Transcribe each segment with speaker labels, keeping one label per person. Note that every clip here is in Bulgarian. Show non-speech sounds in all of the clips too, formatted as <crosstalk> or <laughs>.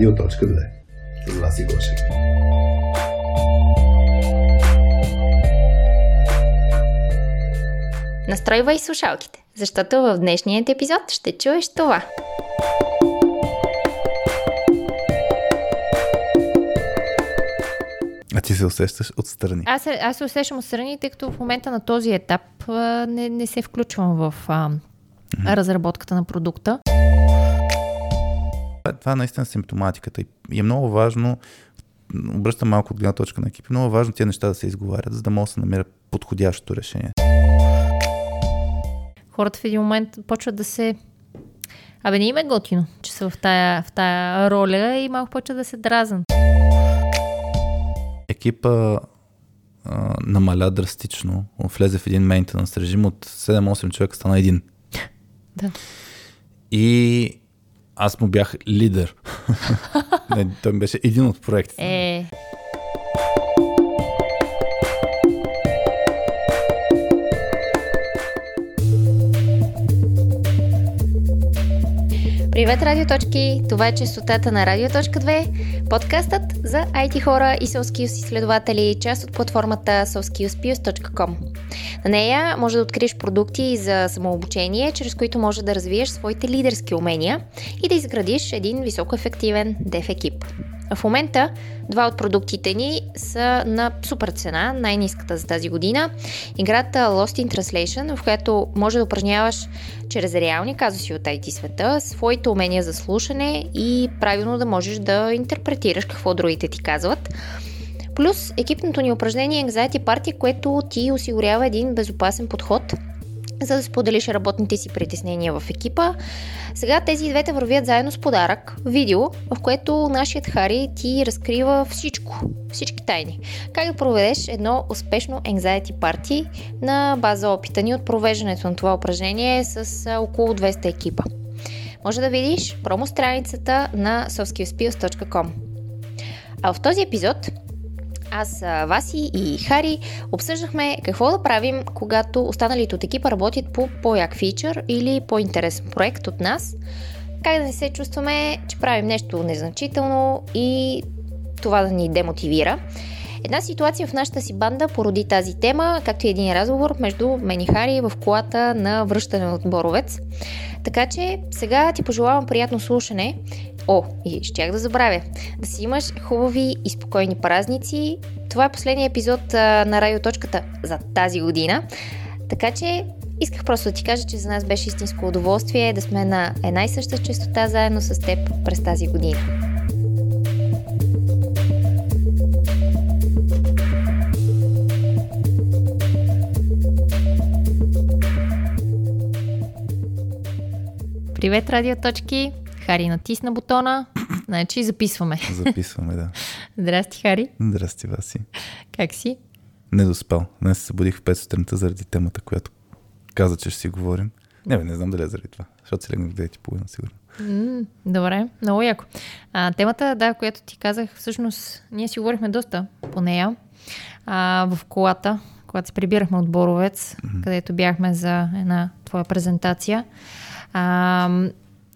Speaker 1: Радио.2 с Васи Гошев.
Speaker 2: Настройвай слушалките, защото в днешният епизод ще чуеш това.
Speaker 3: А ти се усещаш отстрани.
Speaker 2: Аз, аз се усещам отстрани, тъй като в момента на този етап а, не, не се включвам в а, разработката на продукта.
Speaker 3: Това, това е наистина симптоматиката. И- е много важно, обръщам малко от гледна точка на екипи, много е важно тези неща да се изговарят, за да може да се намира подходящото решение.
Speaker 2: Хората в един момент почват да се... Абе, не им е готино, че са в тая, в тая роля и малко почват да се дразнат.
Speaker 3: Екипа а, намаля драстично, влезе в един мейнтенанс режим от 7-8 човека стана един.
Speaker 2: Да.
Speaker 3: И аз му бях лидер. <laughs> Не, той беше един от проектите.
Speaker 2: Е, Привет, радиоточки! Това е частотата на Радио.2, подкастът за IT хора и SoSkills изследователи, част от платформата soskillspius.com. На нея може да откриеш продукти за самообучение, чрез които може да развиеш своите лидерски умения и да изградиш един високоефективен дев екип. В момента два от продуктите ни са на супер цена, най-низката за тази година. Играта Lost in Translation, в която може да упражняваш чрез реални казуси от IT света своите умения за слушане и правилно да можеш да интерпретираш какво другите ти казват. Плюс екипното ни упражнение Anxiety Party, което ти осигурява един безопасен подход за да споделиш работните си притеснения в екипа. Сега тези двете вървят заедно с подарък, видео, в което нашият Хари ти разкрива всичко, всички тайни. Как да проведеш едно успешно anxiety party на база опита ни от провеждането на това упражнение с около 200 екипа. Може да видиш промо страницата на soskillspills.com. А в този епизод аз, Васи и Хари обсъждахме какво да правим, когато останалите от екипа работят по по-як фичър или по-интересен проект от нас. Как да не се чувстваме, че правим нещо незначително и това да ни демотивира. Една ситуация в нашата си банда породи тази тема, както и един разговор между мен и Хари в колата на връщане от Боровец. Така че сега ти пожелавам приятно слушане. О, и щях да забравя. Да си имаш хубави и спокойни празници. Това е последният епизод а, на Радиоточката за тази година. Така че исках просто да ти кажа, че за нас беше истинско удоволствие да сме на една и съща частота заедно с теб през тази година. Привет, радиоточки! Хари натисна бутона, значи записваме.
Speaker 3: Записваме, да. <laughs>
Speaker 2: Здрасти, Хари.
Speaker 3: Здрасти, Васи.
Speaker 2: Как си?
Speaker 3: Не доспал. Днес се събудих в 5 сутринта заради темата, която каза, че ще си говорим. Не, бе, не знам дали е заради това. Защото си легнах в 9 и половина, сигурно.
Speaker 2: Добре, много яко. А, темата, да, която ти казах, всъщност ние си говорихме доста по нея а, в колата, когато се прибирахме от Боровец, mm-hmm. където бяхме за една твоя презентация. А,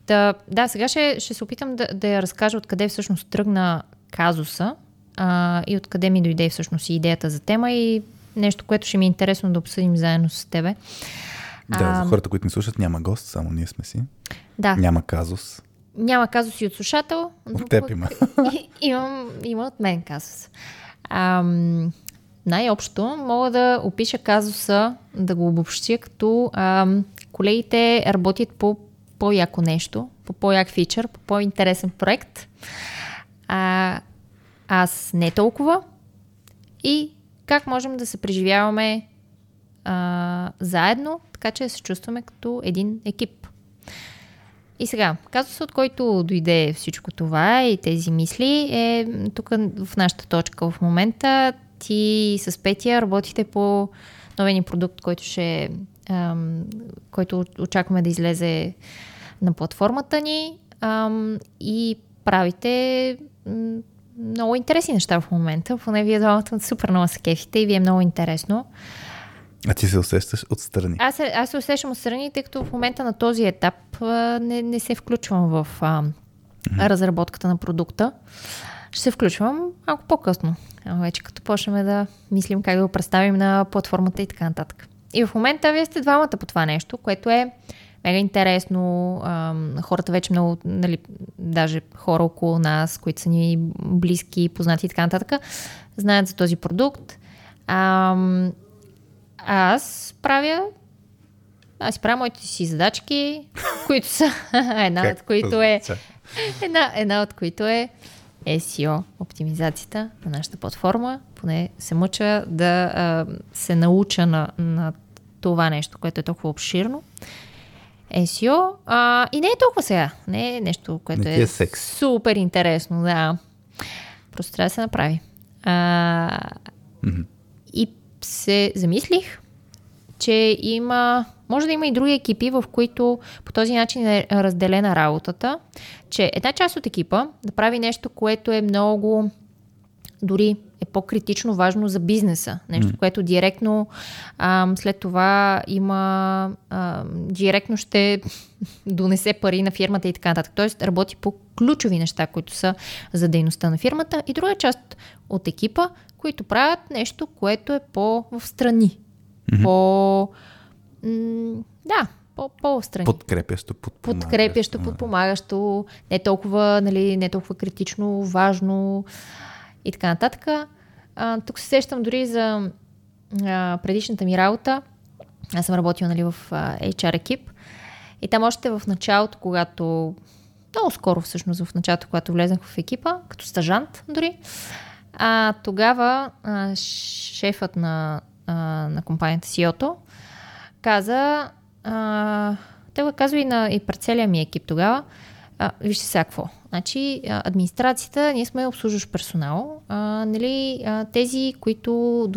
Speaker 2: да, да, сега ще, ще се опитам да, да я разкажа откъде всъщност тръгна казуса а, и откъде ми дойде всъщност и идеята за тема и нещо, което ще ми е интересно да обсъдим заедно с тебе.
Speaker 3: Да,
Speaker 2: А,
Speaker 3: за хората, които ни слушат, няма гост, само ние сме си.
Speaker 2: Да,
Speaker 3: Няма казус.
Speaker 2: няма казуси от слушател.
Speaker 3: От теб има. <laughs>
Speaker 2: и- имам, има от мен казус. Ам, най-общо мога да опиша казуса, да го обобщя, като ам, колегите работят по по-яко нещо, по по-як фичър, по по-интересен проект. А, аз не толкова. И как можем да се преживяваме а, заедно, така че се чувстваме като един екип. И сега, казус, от който дойде всичко това и тези мисли е тук в нашата точка в момента. Ти с Петя работите по ни продукт, който ще ам, който очакваме да излезе на платформата ни ам, и правите м, много интересни неща в момента. Поне вие двамата супер много се кефите и ви е много интересно.
Speaker 3: А ти се усещаш отстрани.
Speaker 2: Аз, се- аз се усещам отстрани, тъй като в момента на този етап а, не, не се включвам в а, разработката на продукта. Ще се включвам малко по-късно, вече като почнем да мислим как да го представим на платформата и така нататък. И в момента вие сте двамата по това нещо, което е мега интересно. Хората вече много, нали, даже хора около нас, които са ни близки, познати и така нататък, знаят за този продукт. Ам, аз правя аз си правя моите си задачки, <laughs> които са <laughs> една от които е една, една от които е SEO, оптимизацията на нашата платформа. Поне се мъча да а, се науча на, на това нещо, което е толкова обширно. SEO. А, и не е толкова сега. Не е нещо, което
Speaker 3: Не
Speaker 2: е,
Speaker 3: е секси.
Speaker 2: супер интересно. Да. Просто трябва да се направи. А,
Speaker 3: Мгм.
Speaker 2: и се замислих, че има, може да има и други екипи, в които по този начин е разделена работата, че една част от екипа да прави нещо, което е много дори е по-критично важно за бизнеса. Нещо, mm. което директно ам, след това има ам, директно ще <laughs> донесе пари на фирмата и така нататък. Тоест работи по ключови неща, които са за дейността на фирмата и друга част от екипа, които правят нещо, което е по-в страни. Mm-hmm. По... М- да, по- по-встрани.
Speaker 3: Подкрепящо, подпомагащо.
Speaker 2: Подкрепящо, подпомагащо, не толкова, нали, не толкова критично, важно и така нататък. А, тук се сещам дори за а, предишната ми работа. Аз съм работила нали, в а, HR екип. И там още в началото, когато много скоро всъщност в началото, когато влезнах в екипа, като стажант дори, а, тогава а, шефът на, а, на компанията CEO-то каза, а, той го казва и, на, и пред целия ми екип тогава, а, вижте сега какво. Значи, администрацията, ние сме обслужващ персонал. А, нали, а, тези, които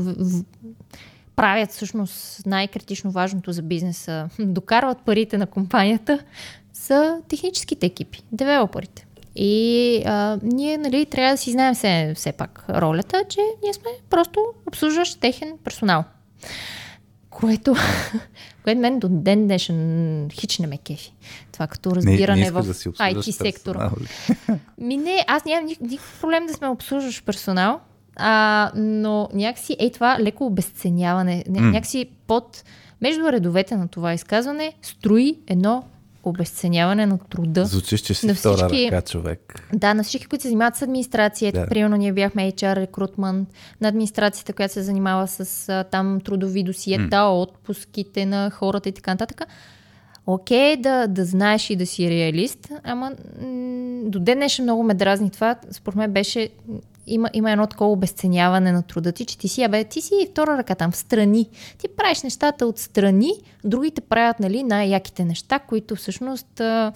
Speaker 2: правят всъщност най-критично важното за бизнеса, <laughs> докарват парите на компанията, са техническите екипи, девелоперите. И а, ние нали, трябва да си знаем все, все пак ролята, че ние сме просто обслужващ техен персонал. Което, <laughs> което мен до ден днешен хич не ме кефи. Това като разбиране
Speaker 3: не, не
Speaker 2: в
Speaker 3: да обслужваш
Speaker 2: IT сектора. <laughs> Ми не, аз нямам ник- никакъв проблем да сме обслужващ персонал, а, но някакси е това леко обесценяване, някакси под, между редовете на това изказване, строи едно обесценяване на труда.
Speaker 3: Звучиш, че си
Speaker 2: На
Speaker 3: втора
Speaker 2: всички-
Speaker 3: ръка човек.
Speaker 2: Да, на всички, които се занимават с администрация.
Speaker 3: Да.
Speaker 2: примерно, ние бяхме HR рекрутмент, на администрацията, която се занимава с а, там трудови досиета, отпуските на хората и така нататък. Окей, да, да знаеш и да си реалист, ама м- до ден днешен много ме дразни това. Според мен беше, има, има едно такова обесценяване на труда ти, че ти си, абе, ти си втора ръка там, страни. Ти правиш нещата от страни, другите правят, нали, най-яките неща, които всъщност а,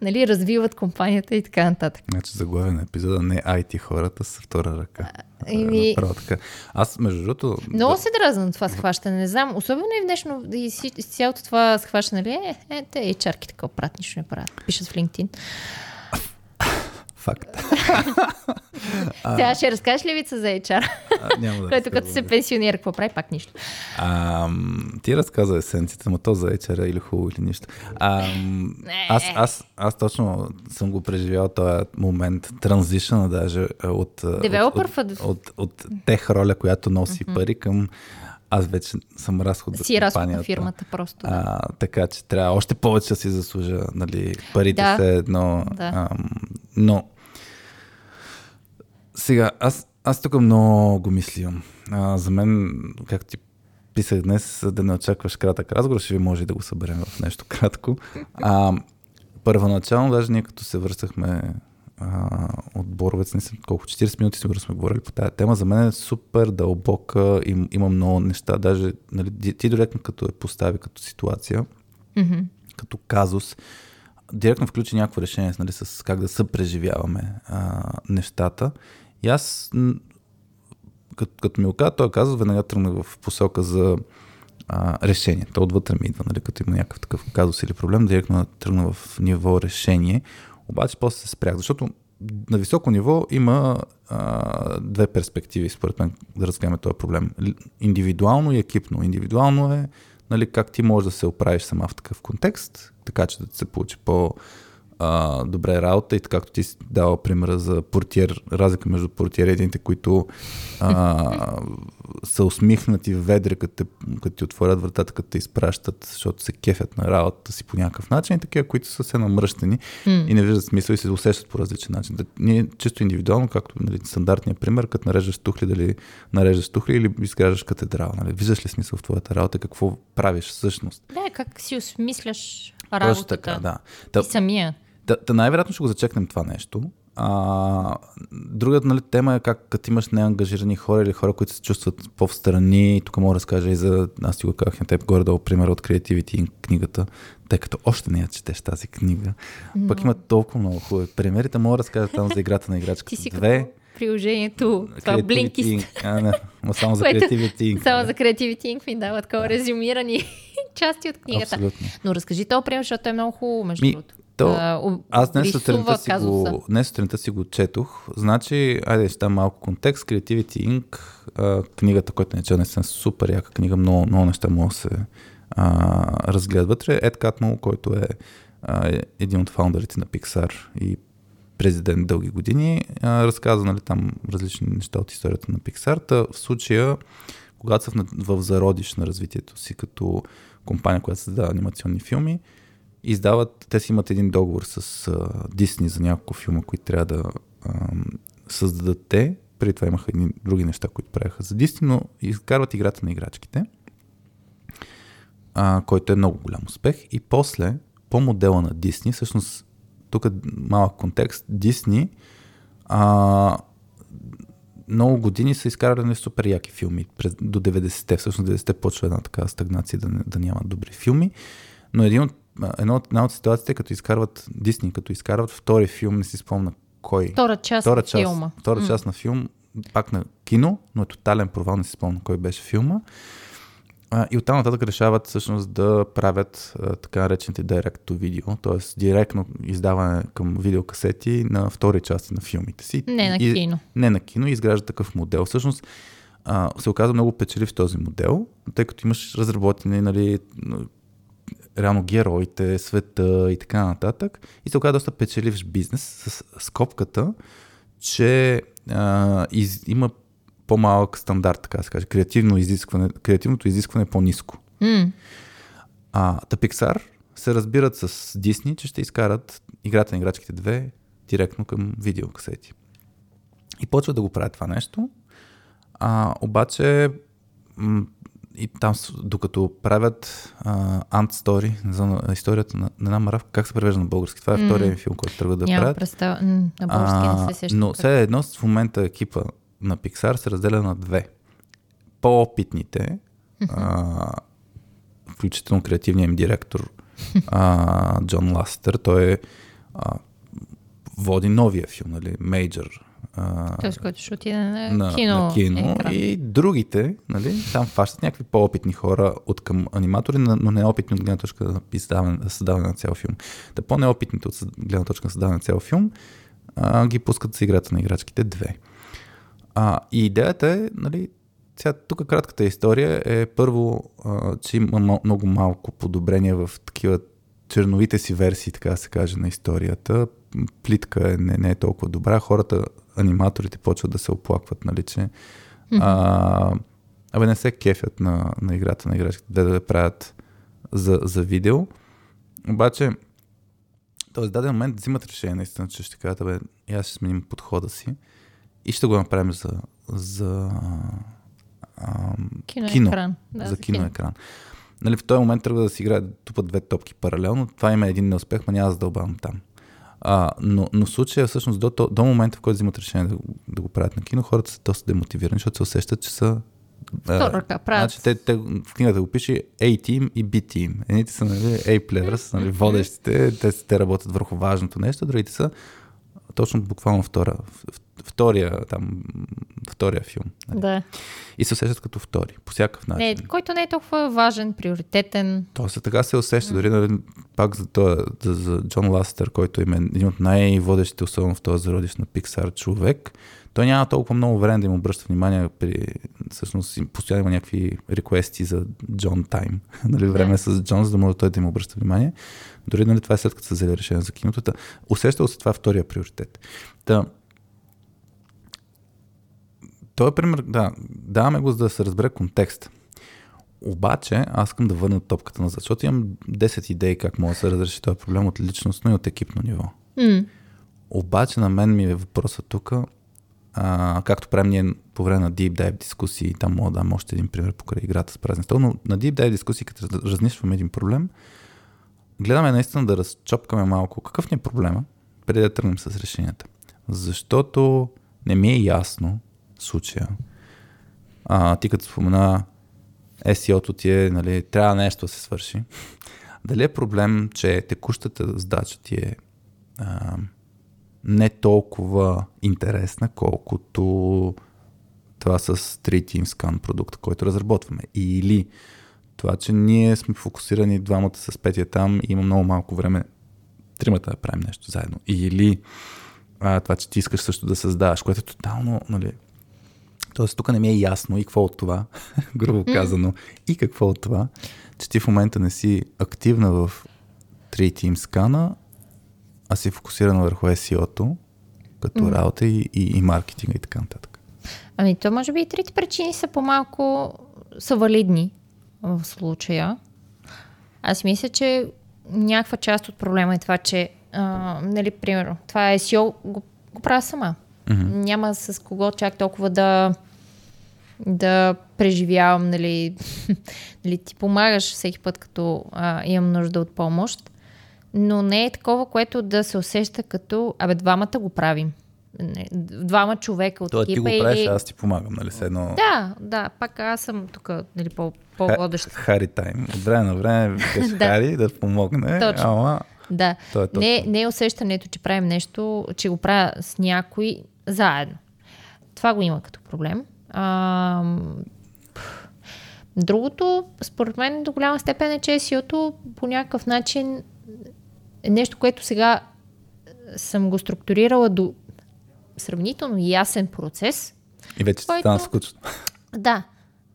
Speaker 2: нали, развиват компанията и така нататък.
Speaker 3: Значи заглавие на епизода не IT хората са втора ръка.
Speaker 2: еми-
Speaker 3: Направо така. Аз, между другото...
Speaker 2: Много
Speaker 3: да,
Speaker 2: се дразна на това схващане, не знам. Особено и в днешно, и си- с цялото това схващане, нали, е, е, те HR-ки такова правят, нищо не правят. Пишат в LinkedIn.
Speaker 3: Факт. <laughs>
Speaker 2: Сега ще разкажеш ли вица за HR,
Speaker 3: А, няма да
Speaker 2: който като се пенсионира, какво прави, пак нищо.
Speaker 3: А, ти разказа есенцията, но то за HR или хубаво или нищо. А, аз, аз, аз точно съм го преживял този момент, транзишъна даже от, от, от, от, от тех роля, която носи пари към аз вече съм разход за
Speaker 2: Си разход на фирмата просто. Да.
Speaker 3: А, така че трябва още повече да си заслужа нали, парите
Speaker 2: Да.
Speaker 3: са едно.
Speaker 2: Да.
Speaker 3: Ам, но сега, аз, аз тук много го мислям. А, за мен, както ти писах днес, да не очакваш кратък разговор, ще ви може да го съберем в нещо кратко. А, първоначално, даже ние като се връщахме а, от Боровец, не съм колко, 40 минути сигурно сме говорили по тази тема, за мен е супер дълбока, им, има много неща, даже нали, ти- директно като я постави като ситуация,
Speaker 2: Мгм.
Speaker 3: като казус, директно включи някакво решение нали, с как да съпреживяваме а, нещата. И аз, като, като ми го каза, той каза, веднага тръгнах в посока за а, решение. То отвътре ми идва, нали, като има някакъв такъв казус или проблем, директно тръгна в ниво решение. Обаче после се спрях, защото на високо ниво има а, две перспективи, според мен, да разгледаме този проблем. Индивидуално и екипно. Индивидуално е нали, как ти можеш да се оправиш сама в такъв контекст, така че да се получи по а, добре работа и така както ти си дала примера за портиер, разлика между портиер и едините, които а, <laughs> са усмихнати ведре, като, като ти отворят вратата, като те изпращат, защото се кефят на работата си по някакъв начин и такива, които са се намръщени и не виждат смисъл и се усещат по различен начин. Да, ние чисто индивидуално, както нали, стандартният пример, като нареждаш тухли, дали нареждаш тухли или изграждаш катедрала. Нали? Виждаш ли смисъл в твоята работа, какво правиш всъщност?
Speaker 2: Да, как си осмисляш
Speaker 3: Точно
Speaker 2: работата.
Speaker 3: така, да. Та,
Speaker 2: Ти самия.
Speaker 3: Та, та най-вероятно ще го зачекнем това нещо. А, другата нали, тема е как като имаш неангажирани хора или хора, които се чувстват по-встрани. Тук мога да разкажа и за, аз ти го казах на теб, горе-долу пример от Creativity книгата, тъй като още не я четеш тази книга.
Speaker 2: Но.
Speaker 3: Пък има толкова много хубави примери. Та мога да разкажа там за играта на играчката.
Speaker 2: Ти си
Speaker 3: Две.
Speaker 2: приложението, това Blinkist.
Speaker 3: А, не, само за Creativity Inc.
Speaker 2: Само за Creativity Inc. ми дава такова резюмирани <laughs> части от книгата.
Speaker 3: Абсолютно.
Speaker 2: Но разкажи този пример, защото е много хубаво, между другото.
Speaker 3: То,
Speaker 2: А,
Speaker 3: Аз днес сутринта, си
Speaker 2: казуса.
Speaker 3: го, днес сутринта си го четох. Значи, айде ще дам малко контекст. Creativity Inc. А, книгата, която не че наистина е супер яка книга, много, много неща могат да се а, разгледат вътре. Ед Катмул, който е а, един от фаундърите на Pixar и президент дълги години, а, разказва нали, там различни неща от историята на Pixar. Та, в случая, когато са в, в зародиш на развитието си като компания, която създава анимационни филми, издават, те си имат един договор с Дисни за няколко филма, които трябва да а, създадат те. Преди това имаха едни други неща, които правяха за Дисни, но изкарват играта на играчките, а, който е много голям успех. И после, по модела на Дисни, всъщност, тук е малък контекст, Дисни а, много години са изкарали супер яки филми. През, до 90-те, всъщност 90-те почва една така стагнация да, да няма добри филми. Но един от, едно една от ситуациите, като изкарват Дисни, като изкарват втори филм, не си спомна кой.
Speaker 2: Втора част
Speaker 3: Втора
Speaker 2: на
Speaker 3: част,
Speaker 2: филма.
Speaker 3: втора
Speaker 2: М.
Speaker 3: част на филм, пак на кино, но е тотален провал, не си спомня кой беше филма. А, и оттам нататък решават всъщност да правят а, така наречените direct to video, т.е. директно издаване към видеокасети на втори части на филмите си.
Speaker 2: Не на
Speaker 3: И-
Speaker 2: кино.
Speaker 3: не на кино, изгражда такъв модел. Всъщност а, се оказа много печелив този модел, тъй като имаш разработени, нали, реално героите, света и така нататък. И се оказа доста печеливш бизнес с скопката, че а, из, има по-малък стандарт, така да се каже. Креативно изискване, креативното изискване е по-низко.
Speaker 2: М.
Speaker 3: А, та Pixar се разбират с Disney, че ще изкарат играта на играчките 2 директно към видеокасети. И почват да го правят това нещо. А, обаче м- и там, докато правят а, Ant Story, за историята на, на една мравка, как се превежда на български? Това е
Speaker 2: М.
Speaker 3: втория им филм, който тръгва да
Speaker 2: Няма
Speaker 3: правят.
Speaker 2: представа. М, На български не се сещам.
Speaker 3: но все едно в момента екипа на Pixar се разделя на две. По-опитните, а, включително креативният им директор а, Джон Ластер, той е а, води новия филм, нали, Major. А,
Speaker 2: Тоест, който ще отиде на,
Speaker 3: на
Speaker 2: кино.
Speaker 3: на кино
Speaker 2: екран.
Speaker 3: и другите, нали, там фащат някакви по-опитни хора от към аниматори, но неопитни от гледна точка на създаване, на цял филм. Та по-неопитните от гледна точка на създаване на цял филм а, ги пускат за играта на играчките две. А, и идеята е, нали, сега тук кратката история е първо, а, че има много малко подобрения в такива черновите си версии, така да се каже, на историята. Плитка е, не, не е толкова добра. Хората, аниматорите почват да се оплакват, нали, че а, абе не се кефят на, на играта на играчките, да да правят за, за видео. Обаче, т.е. даден момент взимат решение, наистина, че ще кажат, абе, и аз ще сменим подхода си и ще го направим за, за ам,
Speaker 2: Кино,
Speaker 3: кино.
Speaker 2: екран. Да,
Speaker 3: за киноекран. Нали, в този момент тръгва да си играе, да тупат две топки паралелно. Това има един неуспех, но няма да задълбавам там. А, но, но в случая, всъщност, до, до момента, в който взимат решение да, го- да го правят на кино, хората са доста демотивирани, защото се усещат, че са
Speaker 2: Втора ръка, правят.
Speaker 3: Значи, те, те, в книгата го пише A-team и B-team. Едните са нали, A-players, нали, водещите, те, те работят върху важното нещо, другите са точно буквално втора, втория, там, втория филм. Нали.
Speaker 2: Да.
Speaker 3: И се усещат като втори, по всякакъв начин.
Speaker 2: Не, който не е толкова важен, приоритетен.
Speaker 3: То се така се усеща, дори нали, пак за, това, за, за Джон Ластер, който е един от най-водещите, особено в този зародиш на Pixar човек. Той няма толкова много време да им обръща внимание при... Всъщност постоянно има някакви реквести за Джон Тайм. <laughs> нали, време с Джон, за да може той да им обръща внимание. Дори нали, това е след като са взели решение за киното. Та, усещал се това е втория приоритет. Та, той е пример, да, даваме го за да се разбере контекст. Обаче, аз искам да върна топката назад, защото имам 10 идеи как може да се разреши този проблем от личностно и от екипно ниво.
Speaker 2: М.
Speaker 3: Обаче на мен ми е въпросът тук, а, както правим ние по време на Deep Dive дискусии, там мога да дам още един пример покрай играта с празен стол, но на Deep Dive дискусии, като раз- разнищваме един проблем, гледаме наистина да разчопкаме малко какъв ни е проблема, преди да тръгнем с решенията. Защото не ми е ясно случая. А, ти като спомена SEO-то ти е, нали, трябва нещо да се свърши. <laughs> Дали е проблем, че текущата задача ти е а, не толкова интересна, колкото това с 3 Team Scan продукта, който разработваме. Или това, че ние сме фокусирани двамата с петия там и има много малко време тримата да правим нещо заедно. Или а, това, че ти искаш също да създаваш, което е тотално, нали, Тоест, тук не ми е ясно и какво от това, <laughs> грубо казано, и какво от това, че ти в момента не си активна в 3 Team Scan, а си фокусирана върху SEO-то, като работа и, и, и маркетинга и така нататък.
Speaker 2: Ами то може би и трите причини са по-малко са валидни в случая. Аз мисля, че някаква част от проблема е това, че а, нали, примерно, това е SEO, го, го правя сама.
Speaker 3: Мгм.
Speaker 2: Няма с кого чак толкова да да преживявам, нали, <laughs> нали ти помагаш всеки път, като а, имам нужда от помощ, но не е такова, което да се усеща като, абе, двамата го правим. Не, двама човека от
Speaker 3: Той ти
Speaker 2: екипа
Speaker 3: го правиш,
Speaker 2: или...
Speaker 3: аз ти помагам, нали? Се едно
Speaker 2: Да, да, пак аз съм тук нали, по, по-водещ.
Speaker 3: Хари тайм. От време на време <laughs> викаш
Speaker 2: Да.
Speaker 3: Хари да помогне,
Speaker 2: Точно.
Speaker 3: ама
Speaker 2: Да.
Speaker 3: е точно.
Speaker 2: Не, не е усещането, че правим нещо, че го правя с някой заедно. Това го има като проблем. А, другото, според мен, до голяма степен е, че SEO-то по някакъв начин е нещо, което сега съм го структурирала до сравнително ясен процес,
Speaker 3: И вече
Speaker 2: който-
Speaker 3: стана скучно.
Speaker 2: Да.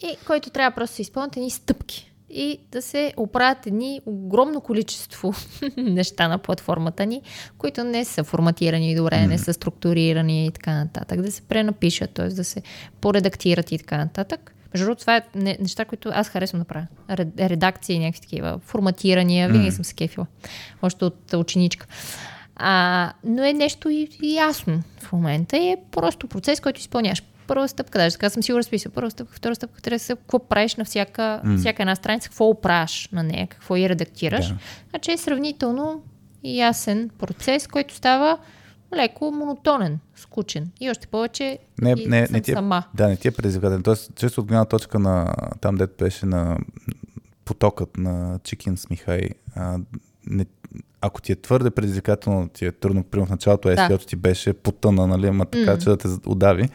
Speaker 2: И който трябва просто да се изпълнят едни стъпки и да се оправят едни огромно количество <laughs> неща на платформата ни, които не са форматирани добре, не са структурирани и така нататък. Да се пренапишат, т.е. да се поредактират и така нататък. Между другото, това е не- неща, които аз харесвам да правя. Ре- Редакции и някакви такива, форматирания, винаги съм се кефила. Още от ученичка. А, но е нещо и, и ясно в момента и е просто процес, който изпълняваш. Първа стъпка, даже така съм сигурно списал. Първа стъпка, втора стъпка, трета стъпка, какво правиш на всяка, mm. всяка една страница, какво оправяш на нея, какво и редактираш.
Speaker 3: Да.
Speaker 2: Значи е сравнително ясен процес, който става леко монотонен, скучен. И още повече
Speaker 3: Не,
Speaker 2: и
Speaker 3: не,
Speaker 2: съм
Speaker 3: не ти е,
Speaker 2: сама.
Speaker 3: Да, не ти е предизвикателен. Тоест, често от гледна точка на там, дето беше на потокът на с Михай, а, не, ако ти е твърде предизвикателно, ти е трудно, примерно в началото
Speaker 2: Да.
Speaker 3: SEO-то ти беше потъна, нали, ама така,
Speaker 2: М.
Speaker 3: че да те удави,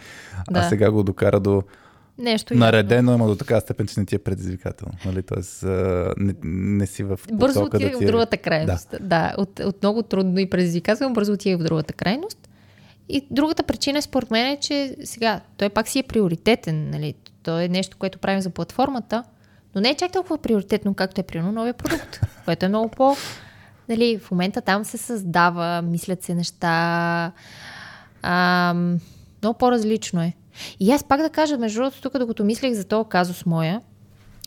Speaker 2: Да.
Speaker 3: а сега го докара до
Speaker 2: Нещо
Speaker 3: наредено, ама до така степен, че не ти е предизвикателно. Нали? Тоест, не, не си в
Speaker 2: Бързо
Speaker 3: посока
Speaker 2: отивах
Speaker 3: да
Speaker 2: в
Speaker 3: ти е...
Speaker 2: другата крайност. Да, да от, от много трудно и предизвикателно, бързо отивах в другата крайност. И другата причина, според мен, е, че сега той пак си е приоритетен. Нали? То е нещо, което правим за платформата, но не е чак толкова приоритетно, както е примерно новия продукт, <laughs> което е много по... Нали, в момента там се създава, мислят се неща. А, много по-различно е. И аз пак да кажа, между другото, тук докато мислех за този казус моя,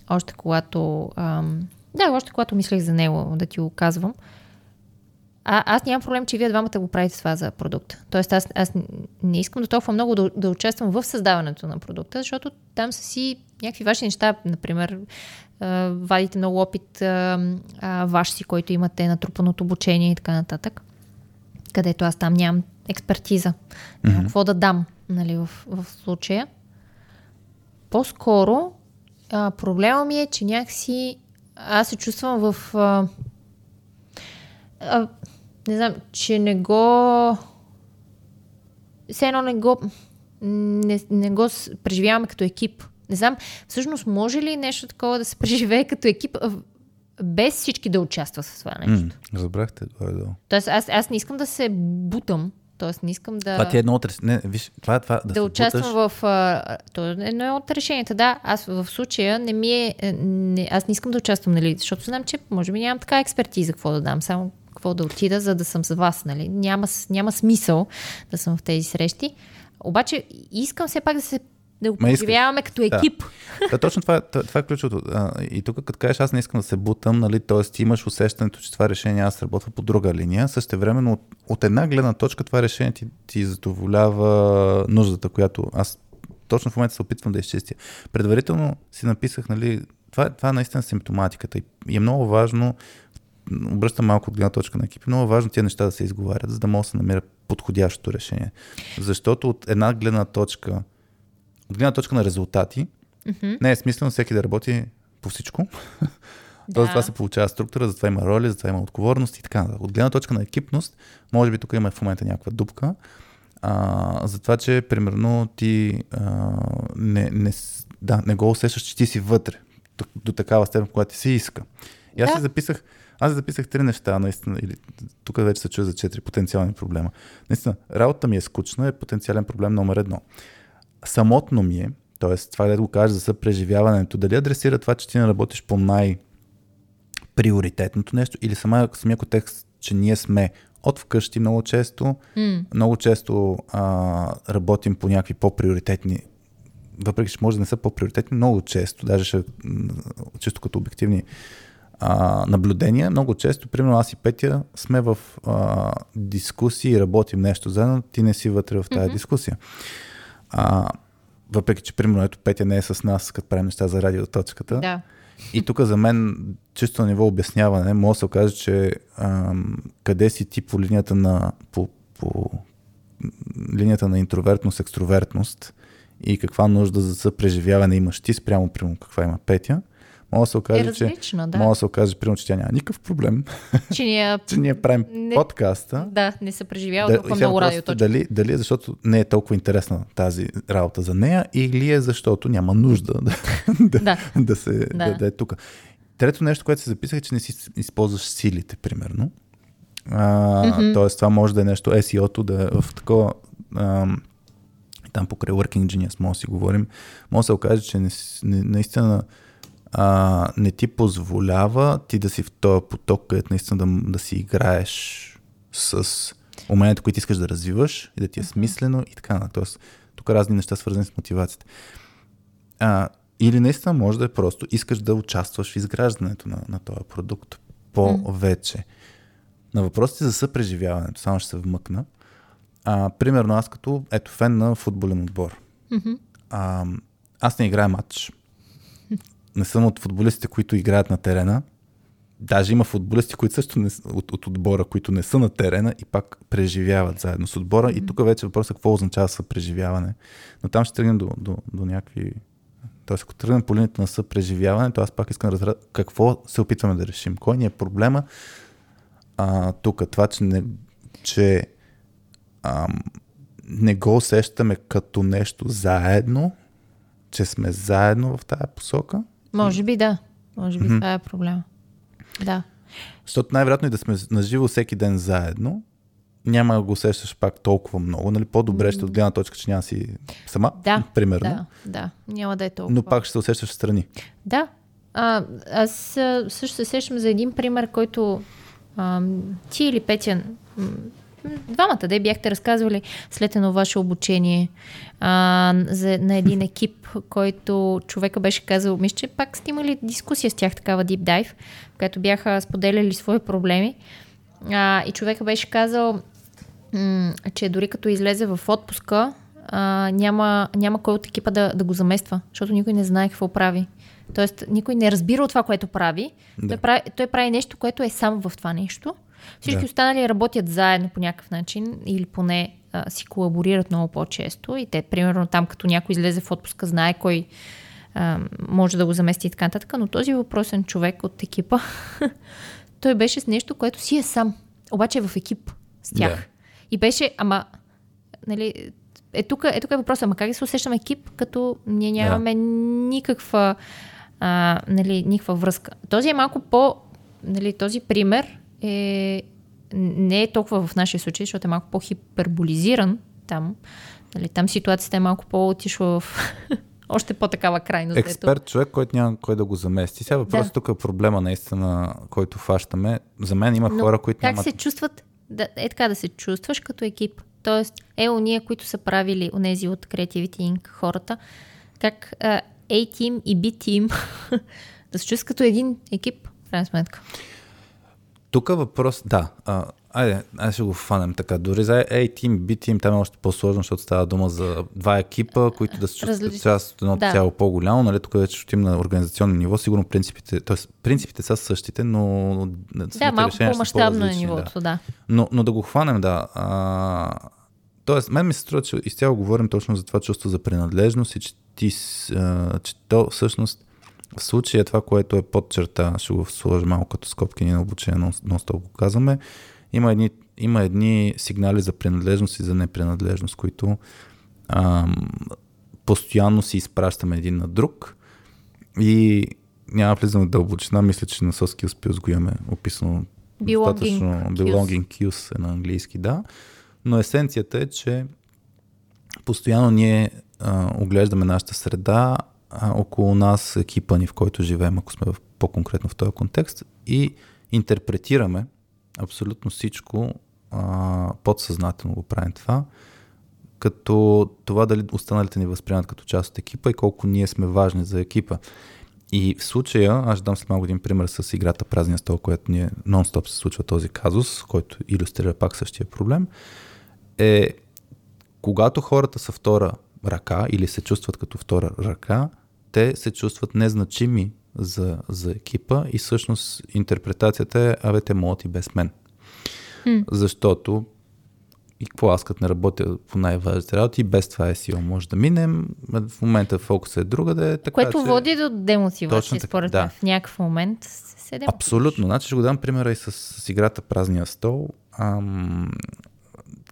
Speaker 2: още когато... Ам, да, още когато мислех за него, да ти го казвам, а, аз нямам проблем, че вие двамата го правите това за продукта. Тоест аз, аз не искам до толкова много да, да участвам в създаването на продукта, защото там са си някакви ваши неща, например, вадите много опит а, а, ваш си, който имате натрупаното обучение и така нататък, където аз там нямам експертиза. Нямам какво да дам нали, в, в случая. По-скоро а, проблема ми е, че някакси аз се чувствам в... А, а, не знам, че не го... Все едно не го... Не, не го с- преживяваме като екип. Не знам, всъщност може ли нещо такова да се <laughs> преживее като екип, без всички да участват в това нещо?
Speaker 3: М, разбрахте, горе-долу.
Speaker 2: Тоест аз, аз не искам да се бутам Тоест не искам да...
Speaker 3: Това ти е едно от... Не, виж, това, това да,
Speaker 2: да
Speaker 3: се
Speaker 2: участвам
Speaker 3: буташ,
Speaker 2: в... А, то е едно от решенията, да. Аз в случая не ми е... е, Не, аз не искам да участвам, нали, защото знам, че може би нямам така експертиза какво да дам, само какво да отида, за да съм с вас, нали. Няма, няма смисъл да съм в тези срещи. Обаче искам все пак да се да го преживяваме като
Speaker 3: Да.
Speaker 2: екип.
Speaker 3: Да, точно това, е- това, това е ключото. И тук, като кажеш, аз не искам да се бутам, нали, т.е. имаш усещането, че това решение аз работя по друга линия. Същевременно от, от една гледна точка това решение ти, ти задоволява нуждата, която аз точно в момента се опитвам да изчистя. Предварително си написах, нали, това, това е наистина симптоматиката и е много важно, обръщам малко от гледна точка на екипи, много е важно тези неща да се изговарят, за да може да се намира подходящото решение. Защото от една гледна точка, от гледна точка на резултати, не е смислено всеки да работи по всичко. Тоест, това се получава структура, затова има роли, затова има отговорност и така. нататък. От гледна точка на екипност, може би тук има в момента някаква дупка, а, за това, че примерно ти а, не, не, да, не го усещаш, че ти си вътре до, до такава степен, когато ти си иска. И аз
Speaker 2: Да.
Speaker 3: си записах, аз записах три неща, наистина, или тук вече се чуя за четири потенциални проблема. Наистина, работата ми е скучна, е потенциален проблем номер едно. Самотно ми е, т.е. това да го кажа за съпреживяването, дали адресира това, че ти не работиш по най- приоритетното нещо или самия, самия контекст, че ние сме от вкъщи много често,
Speaker 2: М.
Speaker 3: много често а, работим по някакви по-приоритетни, въпреки че може да не са по-приоритетни, много често, даже ще, чисто като обективни а, наблюдения, много често, примерно аз и Петя сме в а, дискусии и работим нещо заедно, ти не си вътре в тази дискусия. А, въпреки, че примерно ето Петя не е с нас, като правим неща за радиоточката.
Speaker 2: Да.
Speaker 3: И тук за мен, чисто на ниво обясняване, може да се окаже, че ам, къде си ти по линията на, по, по линията на интровертност, екстровертност и каква нужда за съпреживяване имаш ти спрямо, примерно, каква има Петя, може да се
Speaker 2: Е
Speaker 3: окаже, че,
Speaker 2: различно, да.
Speaker 3: може да се окаже, примерно, че тя няма никакъв проблем, <laughs>
Speaker 2: Че ние...
Speaker 3: че ние правим
Speaker 2: Не-
Speaker 3: подкаста.
Speaker 2: Да, не се преживява
Speaker 3: Да,
Speaker 2: толкова много
Speaker 3: въпросът е дали, дали е защото не е толкова интересна тази работа за нея или е защото няма нужда <laughs> да, да,
Speaker 2: Да.
Speaker 3: да, се, да.
Speaker 2: Да.
Speaker 3: Да, е тук. Трето нещо, което се записах, е, че не си използваш силите, примерно. А,
Speaker 2: Мгм.
Speaker 3: Тоест, това може да е нещо SEO-то, да е в такова... Ам, там покрай Working Genius може да си говорим, може да се окаже, че не, не, наистина а, не ти позволява ти да си в този поток, където наистина да, да си играеш с уменията, които искаш да развиваш и да ти е смислено и така нататък. Тоест, тук разни неща свързани с мотивацията. А, или наистина може да е просто искаш да участваш в изграждането на, на този продукт по-вече. На въпросите за съпреживяването, само ще се вмъкна. А, примерно аз като ето фен на футболен отбор.
Speaker 2: Мгм.
Speaker 3: А, аз не играя матч. Не съм от футболистите, които играят на терена. Даже има футболисти, които също не, от, от отбора, които не са на терена и пак преживяват заедно с отбора. И тук вече въпросът е какво означава съпреживяване. Но там ще тръгнем до, до, до някакви... Тоест, ако тръгнем по линията на съпреживяване, то аз пак искам да разбера какво се опитваме да решим. Кой ни е проблема а, тук? Това, че, не, че ам, не го усещаме като нещо заедно, че сме заедно в тая посока.
Speaker 2: Може би да. Може би това е проблема. Да.
Speaker 3: Защото най-вероятно и да сме наживо всеки ден заедно, няма да го усещаш пак толкова много. Нали? По-добре ще от гледна точка, че няма си сама,
Speaker 2: Да,
Speaker 3: примерно.
Speaker 2: Да, да. Няма да е толкова.
Speaker 3: Но пак ще се усещаш страни.
Speaker 2: Да. А, аз също се сещам за един пример, който а, ти или Петя, двамата да бяхте разказвали след едно ваше обучение а, за, на един <laughs> екип, който човека беше казал, мисля, че пак сте имали дискусия с тях, такава deep dive, в която бяха споделяли свои проблеми. А, и човека беше казал, м, че дори като излезе в отпуска, а, няма, няма кой от екипа да, да го замества, защото никой не знае какво прави. Тоест, никой не разбира от това, което прави.
Speaker 3: Да.
Speaker 2: Той, прави той прави нещо, което е сам в това нещо. Всички
Speaker 3: Да.
Speaker 2: останали работят заедно по някакъв начин или поне а, си колаборират много по-често. И те, примерно, там като някой излезе в отпуска, знае кой а, може да го замести и така нататък. Но този въпросен човек от екипа, <laughs> той беше с нещо, което си е сам. Обаче е в екип с тях.
Speaker 3: Да.
Speaker 2: И беше, ама, нали, е тук е, тук е въпросът, ама как да се усещам екип, като ние нямаме никаква, а, нали, никаква връзка. Този е малко по, нали, този пример е не е толкова в нашия случай, защото е малко по-хиперболизиран там. Нали, там ситуацията е малко по-отишла в <laughs> още по-такава крайност.
Speaker 3: Експерт човек, който няма кой да го замести. Сега въпросът да. тук е проблема наистина, който фащаме. За мен има
Speaker 2: Но
Speaker 3: хора, които
Speaker 2: как
Speaker 3: нямат...
Speaker 2: се чувстват, да, е така да се чувстваш като екип. Тоест, е, уния, които са правили онези от Creativity Inc. хората, как A-Team и B-Team <laughs> да се чувстват като един екип, в крайна сметка.
Speaker 3: Тук въпрос, да, а, айде, айде ще го фанем така. Дори за A-Team, B-Team там е още по-сложно, защото става дума за два екипа, които да се чувстват част от едно
Speaker 2: Да.
Speaker 3: цяло по-голямо. Нали, тук вече ще отидем на организационно ниво. Сигурно принципите, т.е. принципите са същите, но
Speaker 2: Да, малко по-масштабно е нивото, да.
Speaker 3: Но, но да го хванем, да. А, тоест, мен ми се струва, че изцяло говорим точно за това чувство за принадлежност и че, ти, а, че то всъщност в случая това, което е под черта, ще го сложа малко като скобки, ние на обучение нон- нон-стоп го казваме, има едни, има едни сигнали за принадлежност и за непринадлежност, които ам, постоянно си изпращаме един на друг и няма влизаме в дълбочина, мисля, че на Soft Skills го имаме описано
Speaker 2: Belonging
Speaker 3: достатъчно. Belonging cues е на английски, да. Но есенцията е, че постоянно ние а, оглеждаме нашата среда, около нас екипа ни, в който живеем, ако сме в, по-конкретно в този контекст, и интерпретираме абсолютно всичко, а, подсъзнателно го правим това, като това дали останалите ни възприемат като част от екипа и колко ние сме важни за екипа. И в случая, аз ще дам след малко един пример с играта Празния стол, което ние нон-стоп се случва този казус, който иллюстрира пак същия проблем, е когато хората са втора ръка или се чувстват като втора ръка, те се чувстват незначими за, за екипа и всъщност интерпретацията е, абе, те могат и без мен.
Speaker 2: Хм.
Speaker 3: Защото и какво аз като не работя по най-важните работи, без това е сила може да минем. В момента фокусът е другаде. Така,
Speaker 2: Което
Speaker 3: че...
Speaker 2: води до демотивация, според
Speaker 3: да.
Speaker 2: В някакъв момент се демотивираш.
Speaker 3: Абсолютно. Значи ще го дам примера и с, с играта Празния стол, ам,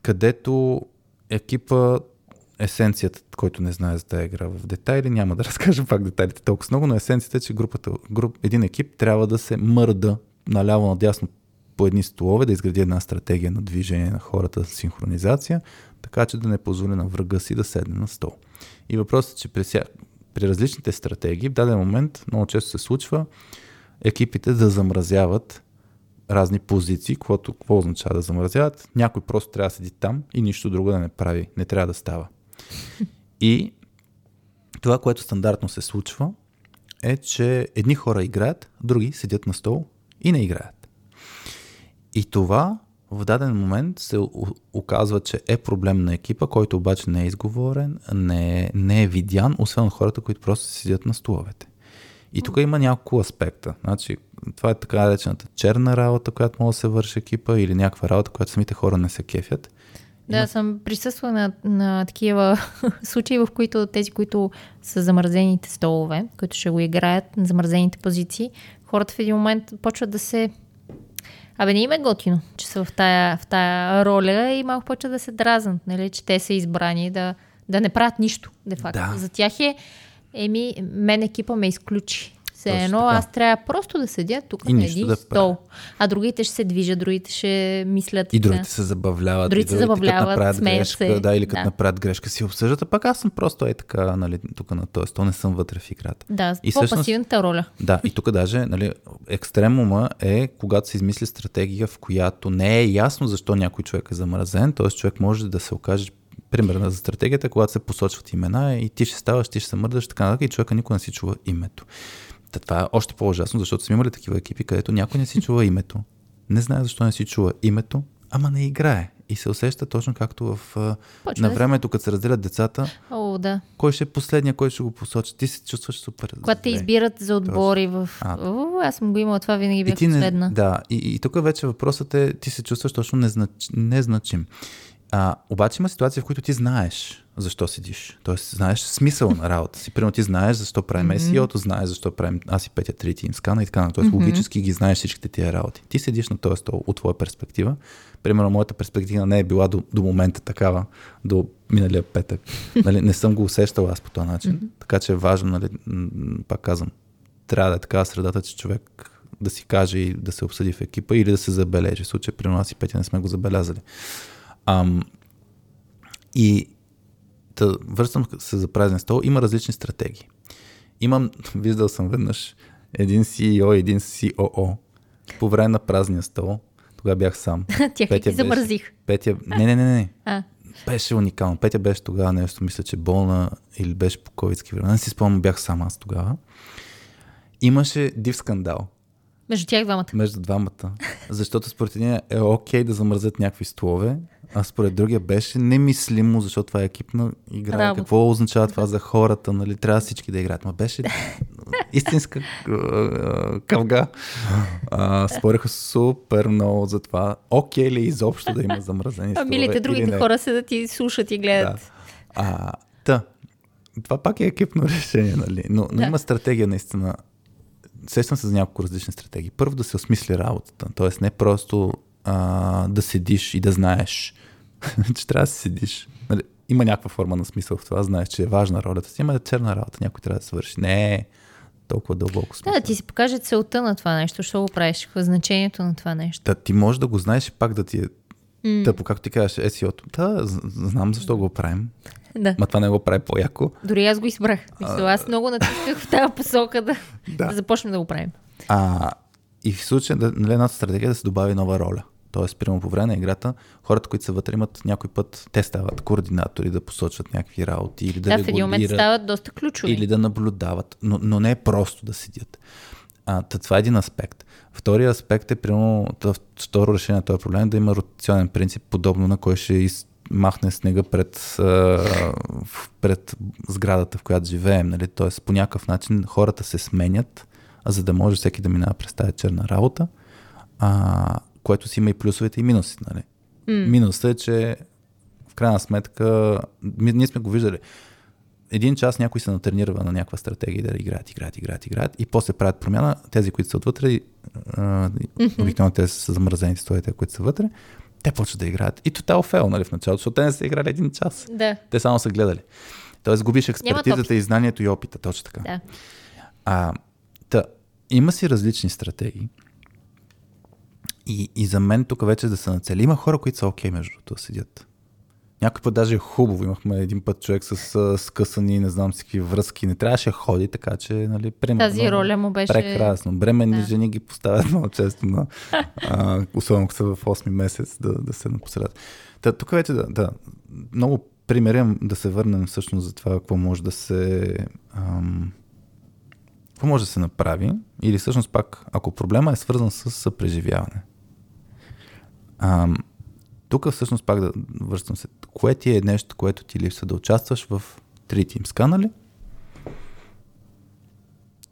Speaker 3: където екипа есенцията, който не знае за тази игра в детайли, няма да <laughs> разкажа пак детайлите толкова много, но есенцията е, че групата, груп, един екип трябва да се мърда наляво надясно по едни столове, да изгради една стратегия на движение на хората, синхронизация, така че да не позволи на врага си да седне на стол. И въпросът е, че при, ся... при различните стратегии в даден момент много често се случва екипите да замразяват разни позиции, което какво означава да замразяват. Някой просто трябва да седи там и нищо друго да не прави. Не трябва да става. И това, което стандартно се случва, е, че едни хора играят, други седят на стол и не играят. И това в даден момент се оказва, че е проблем на екипа, който обаче не е изговорен, не е, не е видян, освен от хората, които просто седят на столовете. И тук има няколко аспекта. Значи, това е така наречената черна работа, която може да се върши екипа или някаква работа, която самите хора не се кефят.
Speaker 2: Да,
Speaker 3: Има-
Speaker 2: съм присъствала на, на такива <laughs> случаи, в които тези, които са замразените столове, които ще го играят на замразените позиции, хората в един момент почват да се... Абе, не им е готино, че са в тая, в тая роля и малко почват да се дразнат, нали, че те са избрани да, да не правят нищо, де факто.
Speaker 3: Да.
Speaker 2: За тях е, еми, мен екипа ме изключи. Все
Speaker 3: Точно
Speaker 2: едно
Speaker 3: така.
Speaker 2: аз трябва просто да седя тук
Speaker 3: И
Speaker 2: на един
Speaker 3: да
Speaker 2: стол. А другите ще се движат, другите ще мислят.
Speaker 3: И другите се забавляват.
Speaker 2: Другите се забавляват, смеят
Speaker 3: грешка,
Speaker 2: се.
Speaker 3: Да, или като
Speaker 2: Да.
Speaker 3: направят грешка си обсъждат, а пак аз съм просто е така, нали, тук на този стол, не съм вътре в играта.
Speaker 2: Да,
Speaker 3: И
Speaker 2: по-пасивната роля.
Speaker 3: Да, и тук даже нали, екстремума е когато се измисли стратегия, в която не е ясно защо някой човек е замразен, т.е. човек може да се окаже примерна за стратегията, когато се посочват имена и ти ще ставаш, ти ще се мърдаш, така нататък, и човека никой не си чува името. Та това е още по-ужасно, защото сме имали такива екипи, където някой не си чува името, не знае защо не си чува името, ама не играе. И се усеща точно както в
Speaker 2: Почва
Speaker 3: на времето, като се разделят децата,
Speaker 2: О, да.
Speaker 3: кой ще е последния, кой ще го посочи. Ти се чувстваш супер.
Speaker 2: Когато те избират за отбори в...
Speaker 3: А.
Speaker 2: О, аз съм го имала, това винаги
Speaker 3: И
Speaker 2: бях
Speaker 3: ти не,
Speaker 2: последна.
Speaker 3: да, и, и тук вече въпросът е, ти се чувстваш точно незнач, незначим. А, обаче има ситуации, в които ти знаеш защо седиш. Тоест, знаеш смисъл на работа си. Примерно ти знаеш защо правим. SEO-то, знаеш защо правим аз и Петя Трити им скана и така нататък. Тоест,
Speaker 2: Мгм.
Speaker 3: логически ги знаеш всичките тия работи. Ти седиш на този стол от твоя перспектива. Примерно, моята перспектива не е била до, до момента такава, до миналия петък. нали, не съм го усещал аз по този начин.
Speaker 2: Мгм.
Speaker 3: Така че е важно, нали, пак казвам, трябва да е такава средата, че човек да си каже и да се обсъди в екипа или да се забележи. В случай при нас и Петя не сме го забелязали. Ам, и да, връщам се за празен стол. Има различни стратегии. Имам, <laughs> виждал съм веднъж един CEO един COO по време на празния стол. Тогава бях сам. <laughs>
Speaker 2: Тях ти замързих.
Speaker 3: Петя, не, не, не, не.
Speaker 2: А.
Speaker 3: Беше уникално. Петя беше тогава нещо, мисля, че болна или беше по ковидски време. Не си спомням, бях сам аз тогава. Имаше див скандал.
Speaker 2: Между тях двамата.
Speaker 3: Между двамата. Защото според един е окей да замръзят някакви столове, а според другия беше немислимо, защото това е екипна игра.
Speaker 2: Работа.
Speaker 3: Какво означава това за хората? Нали? Трябва всички да играят. Ма беше <laughs> истинска а, кавга. А, спореха супер много за това. Окей ли изобщо да има замразени
Speaker 2: А
Speaker 3: столове?
Speaker 2: милите
Speaker 3: или
Speaker 2: другите хора седат и слушат и гледат.
Speaker 3: Да. А, та, това пак е екипно <laughs> решение, нали? Но, но
Speaker 2: Да.
Speaker 3: има стратегия наистина. Сещам се за няколко различни стратегии. Първо да се осмисли работата. Тоест не просто а, да седиш и да знаеш, <laughs> че трябва да си седиш. Нали? Има някаква форма на смисъл в това. Знаеш, че е важна ролята си. Има е черна работа. Някой трябва да свърши. Не е толкова дълбоко смисъл.
Speaker 2: Да, да ти си покаже целта на това нещо, що го правиш, какво е значението на това нещо.
Speaker 3: Та, ти можеш да го знаеш и пак да ти е тъпо, както ти кажеш, е си от... Да, знам защо го правим.
Speaker 2: Да.
Speaker 3: Ма това не го прави по-яко.
Speaker 2: Дори аз го избрах. Мисля, аз много натисках в тази посока да,
Speaker 3: Да.
Speaker 2: да започнем да го правим.
Speaker 3: А, и в случая, да, нали, едната стратегия е да се добави нова роля. Тоест, примерно по време на играта, хората, които са вътре, имат някой път, те стават координатори да посочват някакви работи или да,
Speaker 2: Да, в един момент стават доста ключови.
Speaker 3: или да наблюдават, но, но не е просто да седят. А, това е един аспект. Втория аспект е, примерно, второ решение на този проблем е да има ротационен принцип, подобно на кой ще из, махне снега пред, пред сградата, в която живеем. Нали? Тоест, по някакъв начин хората се сменят, за да може всеки да минава през тази черна работа, а, което си има и плюсовете и минусите. Нали?
Speaker 2: М.
Speaker 3: Минусът е, че в крайна сметка, ние сме го виждали, един час някой се натренира на някаква стратегия да играят, играят, играят, играят и после правят промяна. Тези, които са отвътре, а, обикновено те са замразените столите, които са вътре, те почват да играят. И тотал фейл, нали, в началото, защото те не са играли един час.
Speaker 2: Да,
Speaker 3: Те само са гледали. Тоест губиш експертизата и знанието и опита, точно така.
Speaker 2: да.
Speaker 3: А, та, има си различни стратегии. И, и за мен тук вече да се нацели. Има хора, които са окей между другото да седят. Някой път даже е хубаво. Имахме един път човек с скъсани, не знам си какви връзки. Не трябваше да ходи, така че, нали, примерно.
Speaker 2: Тази роля му беше...
Speaker 3: Прекрасно. Бременни
Speaker 2: Да.
Speaker 3: жени ги поставят много често на, а, <laughs> особено са в 8 месец, да, да седнат по средата. Та, тук вече да, да, много примерям да се върнем всъщност за това, какво може да се ам, какво може да се направи или всъщност пак, ако проблема е свързан с съпреживяване. Ам, тук всъщност пак да връщам се. Кое ти е нещо, което ти липсва да участваш в три Teams канали?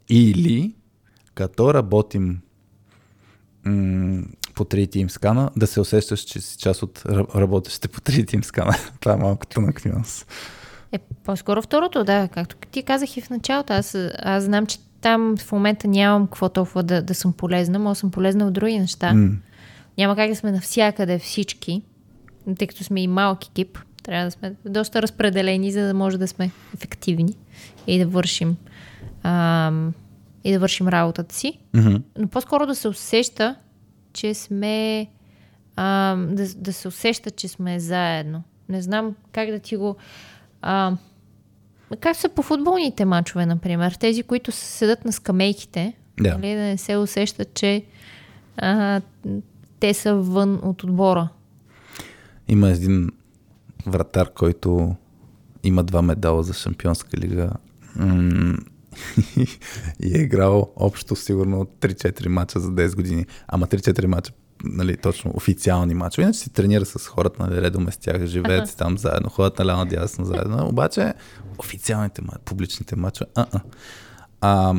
Speaker 3: Или като работим м- по три Teams скана, да се усещаш, че си част от ра- работещите по три Teams скана. <laughs> Това е малко тънък нюанс.
Speaker 2: Е, по-скоро второто, да. Както ти казах и в началото, аз, аз знам, че там в момента нямам какво толкова да, да съм полезна, но съм полезна в други неща.
Speaker 3: М.
Speaker 2: Няма как да сме навсякъде всички, тъй като сме и малък екип. Трябва да сме доста разпределени, за да може да сме ефективни и да вършим ам, и да вършим работата си.
Speaker 3: Мгм.
Speaker 2: Но по-скоро да се усеща, че сме ам, да, да се усеща, че сме заедно. Не знам как да ти го... А, как са по футболните матчове, например? Тези, които седат на скамейките,
Speaker 3: Да.
Speaker 2: нали, да не се усещат, че а, те са вън от отбора.
Speaker 3: Има един вратар, който има два медала за Шампионска лига. <laughs> И е играл общо сигурно 3-4 мача за 10 години. Ама 3-4 мача, нали, точно официални мачове. Иначе си тренира с хората, нали, редом е с тях, живеят си там заедно, ходят наляво надясно заедно. Обаче официалните, ма- публичните мачове, а-а. А,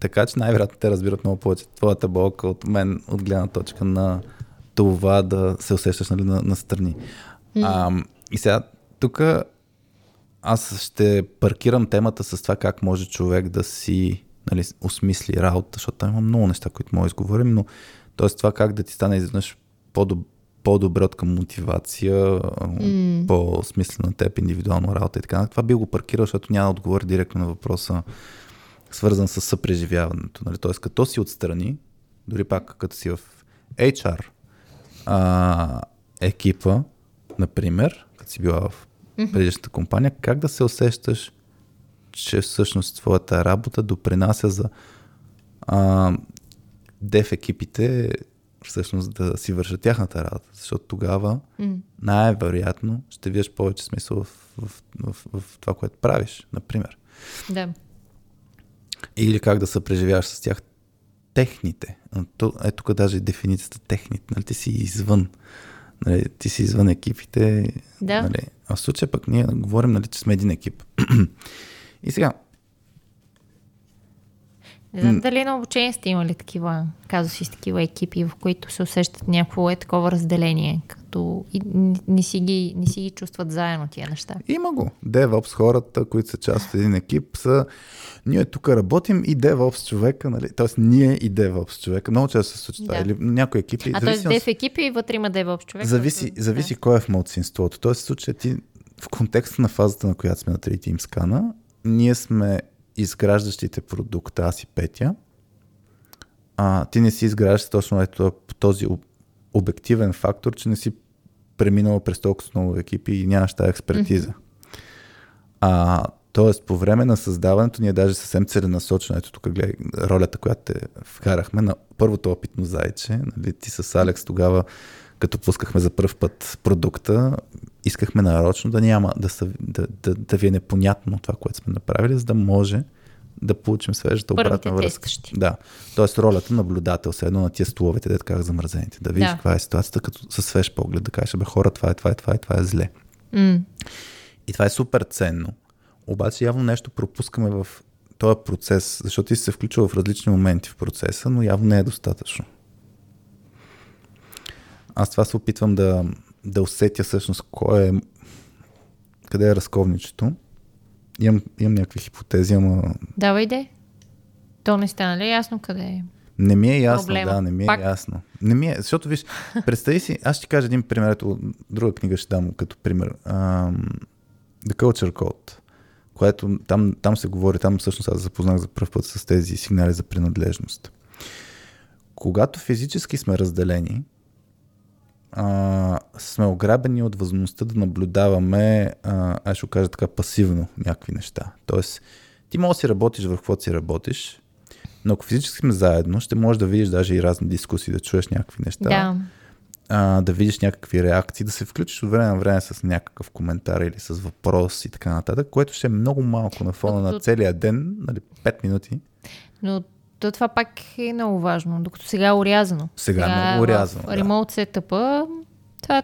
Speaker 3: така че най-вероятно те разбират много повече твоята болка от мен, от гледна точка на това да се усещаш нали, на, на страни. А, и сега, тук аз ще паркирам темата с това как може човек да си нали, осмисли работа, защото там има много неща, които може да изговорим, но т.е. това как да ти стане изведнъж по-доб- по-добре от към мотивация, mm. по-смислена теб, индивидуална работа и така. Това би го паркирал, защото няма да отговори директно на въпроса, свързан с съпреживяването. Нали? Т.е. като си отстрани, дори пак като си в HR а, екипа, например, като си била в предишната компания, как да се усещаш, че всъщност твоята работа допринася за а, дев екипите всъщност да си вършат тяхната работа, защото тогава най-вероятно ще виждаш повече смисъл в, в, в, в това, което правиш, например.
Speaker 2: Да.
Speaker 3: Или как да се преживяваш с тях техните. Е тук даже дефиницията техните. Нали, ти си извън. Нали, ти си извън екипите.
Speaker 2: Да.
Speaker 3: Нали. А в случая пък ние говорим, нали, че сме един екип. <clears throat> и сега,
Speaker 2: Знам дали на обучение сте имали такива казуси с такива екипи, в които се усещат някакво е такова разделение, като и не, си ги, не си ги чувстват заедно тия неща.
Speaker 3: има го. DevOps хората, които са част от един екип, са ние тук работим и DevOps човека, нали? Тоест ние и DevOps човека. Много често се случва.
Speaker 2: Да.
Speaker 3: Или някои екипи.
Speaker 2: А т.е.
Speaker 3: зависимо с-
Speaker 2: дев екипи и вътре има DevOps човек.
Speaker 3: Зависи,
Speaker 2: който-
Speaker 3: зависи кой е в младсинството. Тоест, в случая ти, в контекста на фазата, на която сме на 3 Team Scan, ние сме изграждащите продукта, аз и Петя. А, ти не си изграждаш точно ето този об- обективен фактор, че не си преминал през толкова много екипи и нямаш тази експертиза. А, тоест, по време на създаването ние даже съвсем целенасочено, ето тук гледай ролята, която те вкарахме на първото опитно зайче, нали, ти с Алекс тогава, като пускахме за първ път продукта, искахме нарочно да няма, да, са, да, да, да ви е непонятно това, което сме направили, за да може да получим свежата
Speaker 2: Първите
Speaker 3: обратна връзка.
Speaker 2: тестващи.
Speaker 3: Да, т.е. ролята наблюдател, все едно на тия столовете, де така замразените, да видиш
Speaker 2: Да.
Speaker 3: каква е ситуацията, като със свеж поглед, да кажеш, бе хора, това е, това е, това е, това е зле.
Speaker 2: М.
Speaker 3: И това е супер ценно. Обаче явно нещо пропускаме в този процес, защото ти си се включва в различни моменти в процеса, но явно не е достатъчно. Аз това се опитвам да, да усетя всъщност кой е, къде е разковничето. Имам, имам някакви хипотези, ама
Speaker 2: Давай де. То не стана ли ясно къде е?
Speaker 3: Не ми е ясно,
Speaker 2: Проблема.
Speaker 3: да, не ми е
Speaker 2: Пак.
Speaker 3: ясно. Не ми е, защото виж, <laughs> представи си, аз ще кажа един пример, ето друга книга ще дам като пример. Um, The Culture Code, което там, там се говори, там всъщност аз запознах за първ път с тези сигнали за принадлежност. Когато физически сме разделени, а, сме ограбени от възможността да наблюдаваме, а, аз ще кажа така, пасивно някакви неща. Тоест, ти можеш да си работиш върху каквото си работиш, но ако физически сме заедно, ще можеш да видиш даже и разни дискусии, да чуеш някакви неща,
Speaker 2: Да.
Speaker 3: а, да видиш някакви реакции, да се включиш от време на време с някакъв коментар или с въпрос и така нататък, което ще е много малко на фона на
Speaker 2: Докато-
Speaker 3: целия ден, нали, 5 минути.
Speaker 2: Но то това пак е много важно, докато сега е урязано.
Speaker 3: Сега е много урязано,
Speaker 2: В
Speaker 3: да.
Speaker 2: ремонт сетъпа това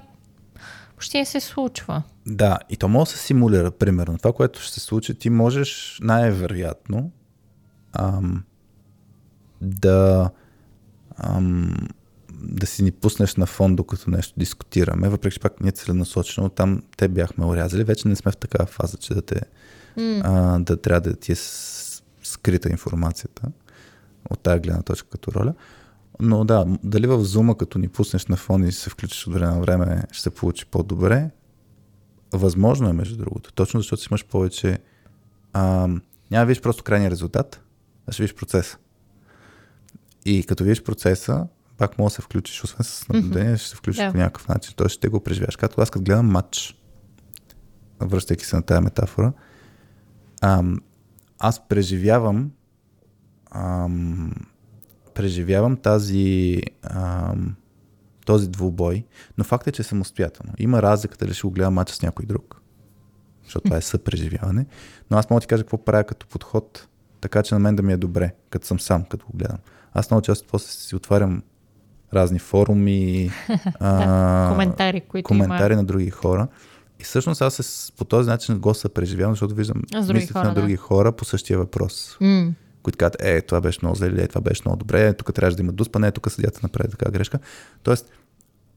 Speaker 2: почти не се случва.
Speaker 3: Да, и то може да се симулира, примерно. Това, което ще се случи, ти можеш най-вероятно ам, да, ам, да си ни пуснеш на фон, докато нещо дискутираме, въпреки че пак ние целенасочено там те бяхме урязали. Вече не сме в такава фаза, че да те а, да трябва да ти е скрита информацията от тази гледна точка като роля. Но да, дали в зума, като ни пуснеш на фон и се включиш от време на време, ще се получи по-добре, Възможно е, между другото. Точно защото си имаш повече... А, няма видиш просто крайния резултат, а ще видиш процеса. И като видиш процеса, пак може да се включиш, освен с наблюдение, ще се включиш
Speaker 2: Да.
Speaker 3: по някакъв начин. Той ще го преживяваш. Както аз като гледам матч, връщайки се на тази метафора, ам, аз преживявам ам, преживявам тази ам, този двубой, но факт е, че е самостоятелно. Има разлика дали ще го гледам мача с някой друг, защото това е съпреживяване, но аз мога да ти кажа какво правя като подход, така че на мен да ми е добре, като съм сам, като го гледам. Аз много често после си отварям разни форуми, <laughs> а,
Speaker 2: коментари, които
Speaker 3: коментари
Speaker 2: има.
Speaker 3: на други хора. И всъщност аз по този начин го съпреживявам, защото виждам мислите
Speaker 2: хора,
Speaker 3: на
Speaker 2: да.
Speaker 3: други хора по същия въпрос
Speaker 2: М.
Speaker 3: които казват, е, това беше много зле, е, това беше много добре, е, тук трябваше да има дуспа, не, тук съдята направи така грешка. Тоест,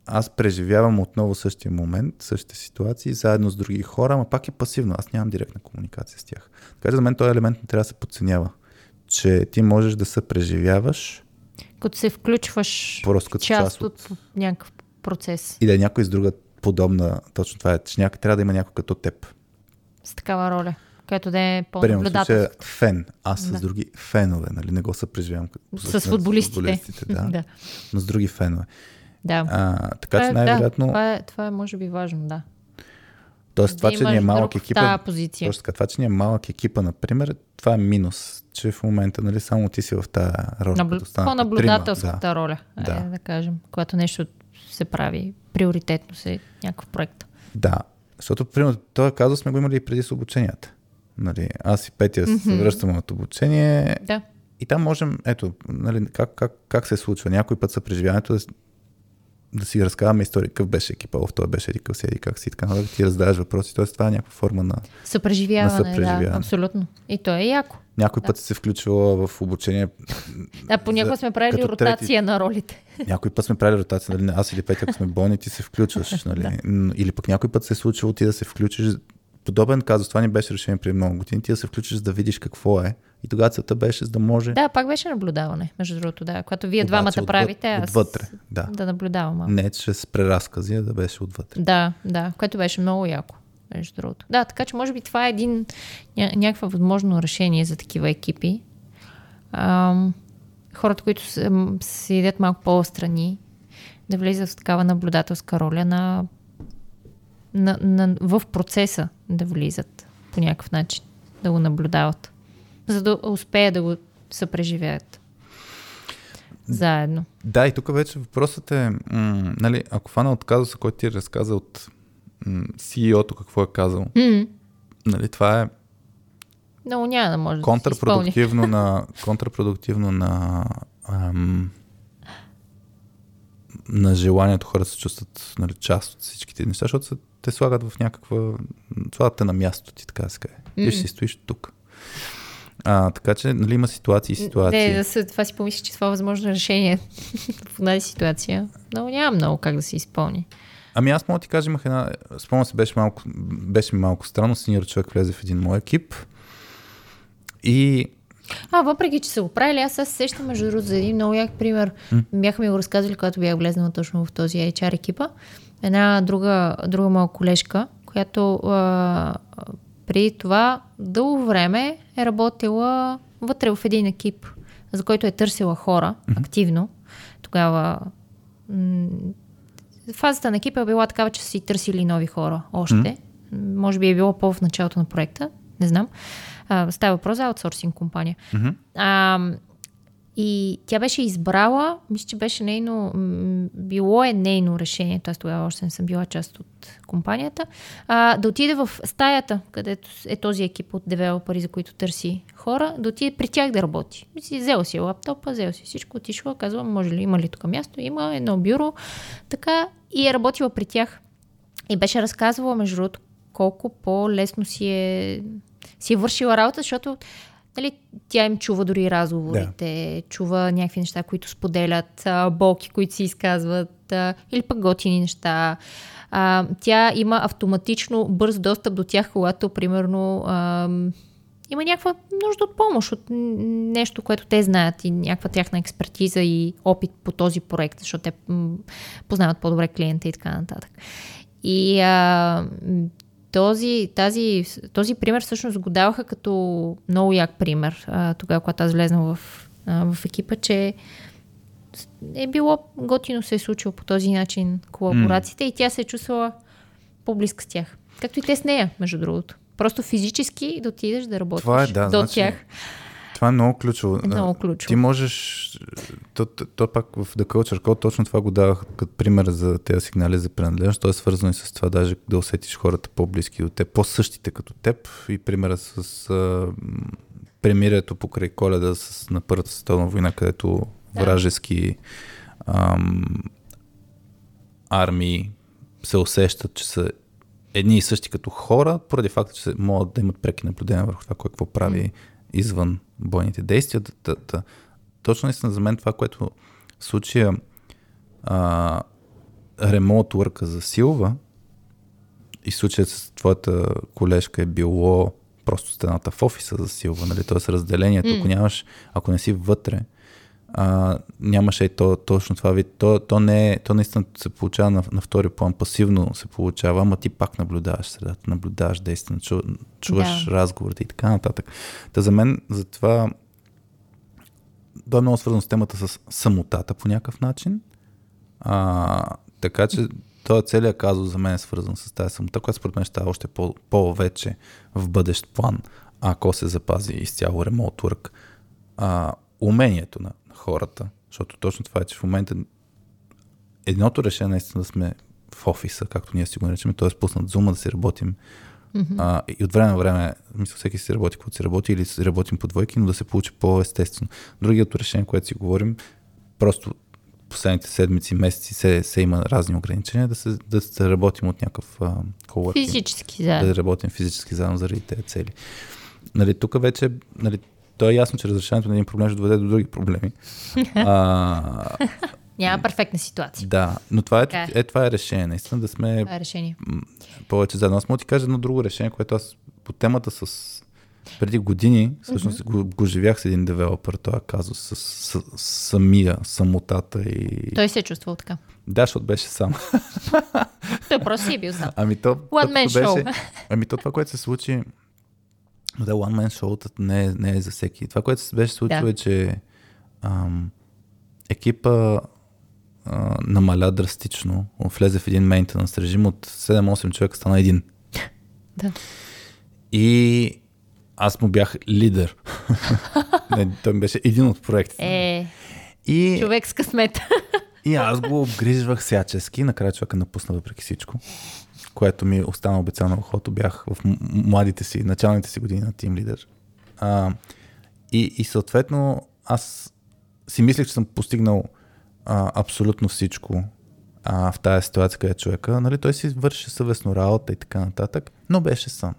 Speaker 3: аз преживявам отново същия момент, същите ситуации, заедно с други хора, ама пак е пасивно. Аз нямам директна комуникация с тях. Така че за мен този елемент не трябва да се подценява. Че ти можеш да се преживяваш
Speaker 2: Като се включваш
Speaker 3: просто като
Speaker 2: част
Speaker 3: част
Speaker 2: от, от някакъв процес
Speaker 3: и да е някой с друга подобна, точно това е, че някой трябва да има някой като теб.
Speaker 2: с такава роля. Която да е по-наблюдателска.
Speaker 3: фен. Аз с
Speaker 2: Да.
Speaker 3: други фенове, нали? Не го съпреживявам. по
Speaker 2: С
Speaker 3: същия начин
Speaker 2: футболистите.
Speaker 3: да. <laughs>
Speaker 2: да.
Speaker 3: Но с други фенове.
Speaker 2: да.
Speaker 3: А, така
Speaker 2: Това
Speaker 3: че
Speaker 2: е-
Speaker 3: най-вероятно,
Speaker 2: Да, това, е, това е може би важно, да.
Speaker 3: Тоест, това,
Speaker 2: да
Speaker 3: че ни е малък екипа.
Speaker 2: позиция.
Speaker 3: Точно така, това, че ни е малък екипа, например, това е минус. Че в момента, нали, само ти си в тази роля.
Speaker 2: Набл... По-наблюдателската
Speaker 3: трима,
Speaker 2: роля,
Speaker 3: Да.
Speaker 2: да. Е, да кажем, когато нещо се прави приоритетно се някакъв проект.
Speaker 3: Да. да. Защото, примерно, този казус сме го имали и преди с обученията. Нали, аз и Петя mm-hmm. се връщаме от обучение
Speaker 2: Да.
Speaker 3: и там можем, ето, нали, как, как, как се случва. Някой път съпреживяването да, да си разказваме истории, какъв беше екипа, в той беше еди какъв си, еди как си, така нататък, ти раздаваш въпроси. Тоест, това е някаква форма на...
Speaker 2: Съпреживяване,
Speaker 3: На съпреживяване.
Speaker 2: да, абсолютно. И то е яко.
Speaker 3: Някой път си се включвала в обучение.
Speaker 2: Да, понякога
Speaker 3: за-
Speaker 2: сме правили ротация на ролите.
Speaker 3: Някой път сме правили ротация, нали? Аз или Петя, ако сме болни, ти се включваш, нали? М, Или пък някой път се е случило ти да се включиш. Подобен казус, това ни беше решение преди много години, ти да се включиш да видиш какво е. И тогава целта беше за да може.
Speaker 2: Да, пак беше наблюдаване, между другото, да. Когато вие
Speaker 3: Обаче
Speaker 2: двамата
Speaker 3: отвъд-
Speaker 2: правите, аз
Speaker 3: отвътре, да.
Speaker 2: да наблюдавам. малко.
Speaker 3: Не чрез преразкази, а да беше отвътре.
Speaker 2: Да, да, което беше много яко, между другото. Да, така че може би това е един ня- някакво възможно решение за такива екипи. Ам, хората, които се- седят малко по-страни, да влизат в такава наблюдателска роля на, на, на, в процеса да влизат по някакъв начин, да го наблюдават, за да успеят да го съпреживеят заедно.
Speaker 3: Да, и тук вече въпросът е, м- нали, ако фана от казуса, който ти разказа от м- CEO-то какво е казал,
Speaker 2: М,
Speaker 3: нали, това е
Speaker 2: Много няма да може да се изпълни.
Speaker 3: контрапродуктивно на, контрапродуктивно на, ам, на желанието хората се чувстват нали, част от всичките неща, защото се, те слагат в някаква... Слагат те на място ти, така да се каже. Ти ще си стоиш тук. А, така че нали, има ситуации и ситуации.
Speaker 2: Не, да се, това си помисля, че това е възможно решение <laughs> в тази ситуация. Но няма много как да се изпълни.
Speaker 3: Ами аз мога да ти кажа, имах една... Спомням се, беше малко, беше ми малко странно. Синьор човек влезе в един мой екип и
Speaker 2: А, въпреки, че са го правили, аз се сещам между другото за един много як пример. Бяхме ми го разказали, когато бях влезнала точно в този HR екипа. Една друга, друга моя колежка, която а, преди това дълго време е работила вътре в един екип, за който е търсила хора активно. Тогава м- фазата на екипа е била такава, че са си търсили нови хора още. Може би е било по в началото на проекта, не знам. А, става въпрос за аутсорсинг компания. А, и тя беше избрала, мисля, че беше нейно, било е нейно решение, т.е. тогава още не съм била част от компанията, а, да отиде в стаята, където е този екип от девелопери, за които търси хора, да отиде при тях да работи. Си взел си лаптопа, взел си всичко, отишла, казва, може ли, има ли тук място? Има едно бюро, така, и е работила при тях. И беше разказвала, между другото, колко по-лесно си е, си е вършила работа, защото нали, тя им чува дори разговорите, да. чува някакви неща, които споделят, болки, които си изказват, или пък готини неща. А, тя има автоматично бърз достъп до тях, когато, примерно, а, има някаква нужда от помощ, от нещо, което те знаят и някаква тяхна експертиза и опит по този проект, защото те познават по-добре клиента и така нататък. И а, този, тази, този пример всъщност го даваха като много як пример, а, тогава, когато аз влезнах в, а, в екипа, че е било готино се е случило по този начин колаборациите и тя се е чувствала по-близка с тях. Както и те с нея, между другото. Просто физически да отидеш да работиш
Speaker 3: Това е, да,
Speaker 2: до
Speaker 3: значи,
Speaker 2: тях.
Speaker 3: Това е много ключово.
Speaker 2: Е много ключово.
Speaker 3: Ти можеш, то, то, то пак в The Culture Code точно това го давах като пример за тези сигнали за принадлежност. То е свързано и с това даже да усетиш хората по-близки до теб, по-същите като теб и примера с а, премирието покрай коледа с, на Първата световна война, където
Speaker 2: Да.
Speaker 3: вражески ам, армии се усещат, че са едни и същи като хора, поради факта, че могат да имат преки наблюдения върху това, кой какво прави извън бойните действия. Да, да. Точно наистина за мен това, което в случая а, ремонт work засилва и в случая с твоята колежка е било просто стената в офиса засилва, нали? Тоест разделението, ако нямаш, ако не си вътре, а, нямаше и то, точно това вид. То, то, не е, то наистина се получава на, на втори план, пасивно се получава, ама ти пак наблюдаваш средата, наблюдаваш действия, чу, чуваш
Speaker 2: Да.
Speaker 3: разговорите и така нататък. Та за мен, затова то е много свързано с темата с самотата по някакъв начин. А, така че този целият казус за мен е свързан с тази самота, която според мен ще става още по- повече в бъдещ план, ако се запази изцяло ремонт work. А, умението на хората, защото точно това е, че в момента едното решение наистина да сме в офиса, както ние си го наричаме, т.е. пуснат зума да си работим а, и от време на време, мисля, всеки си работи, каквото си работи или си работим по двойки, но да се получи по-естествено. Другието решение, което си говорим, просто последните седмици, месеци се, се има разни ограничения, да се, да се работим от някакъв coworking.
Speaker 2: Физически, да.
Speaker 3: Да работим физически заедно заради тези цели. Нали, тук вече, нали, то е ясно, че разрешението на един проблем ще доведе до други проблеми. а, <laughs>
Speaker 2: Няма перфектна ситуация.
Speaker 3: да, но това е,
Speaker 2: е.
Speaker 3: е, това е решение, наистина да сме
Speaker 2: Това е решение.
Speaker 3: повече заедно. Аз мога да ти кажа едно друго решение, което аз по темата с преди години, всъщност го, го живях с един девелопър, този казус с, с, с самия, самотата и...
Speaker 2: Той се е чувствал така.
Speaker 3: Да, защото беше сам.
Speaker 2: Той просто си е бил сам.
Speaker 3: Ами то,
Speaker 2: One man
Speaker 3: тъпото
Speaker 2: show.
Speaker 3: беше, ами то това, което се случи, да, one man show не е, не е за всеки. Това, което се беше случило
Speaker 2: Да.
Speaker 3: е, че ам, екипа а, намаля драстично, влезе в един мейнтенанс режим от 7-8 човека стана един.
Speaker 2: Да.
Speaker 3: И аз му бях лидер. <laughs> не, той ми беше един от проектите.
Speaker 2: Е,
Speaker 3: И,
Speaker 2: човек с късмет.
Speaker 3: и аз го обгрижвах всячески. Накрая човека напусна въпреки всичко, което ми остана обецано на ухото. Бях в младите си, началните си години на тим лидер. А, и, и съответно аз си мислех, че съм постигнал а, абсолютно всичко а, в тази ситуация, където човека, нали, той си върши съвестно работа и така нататък, но беше сам.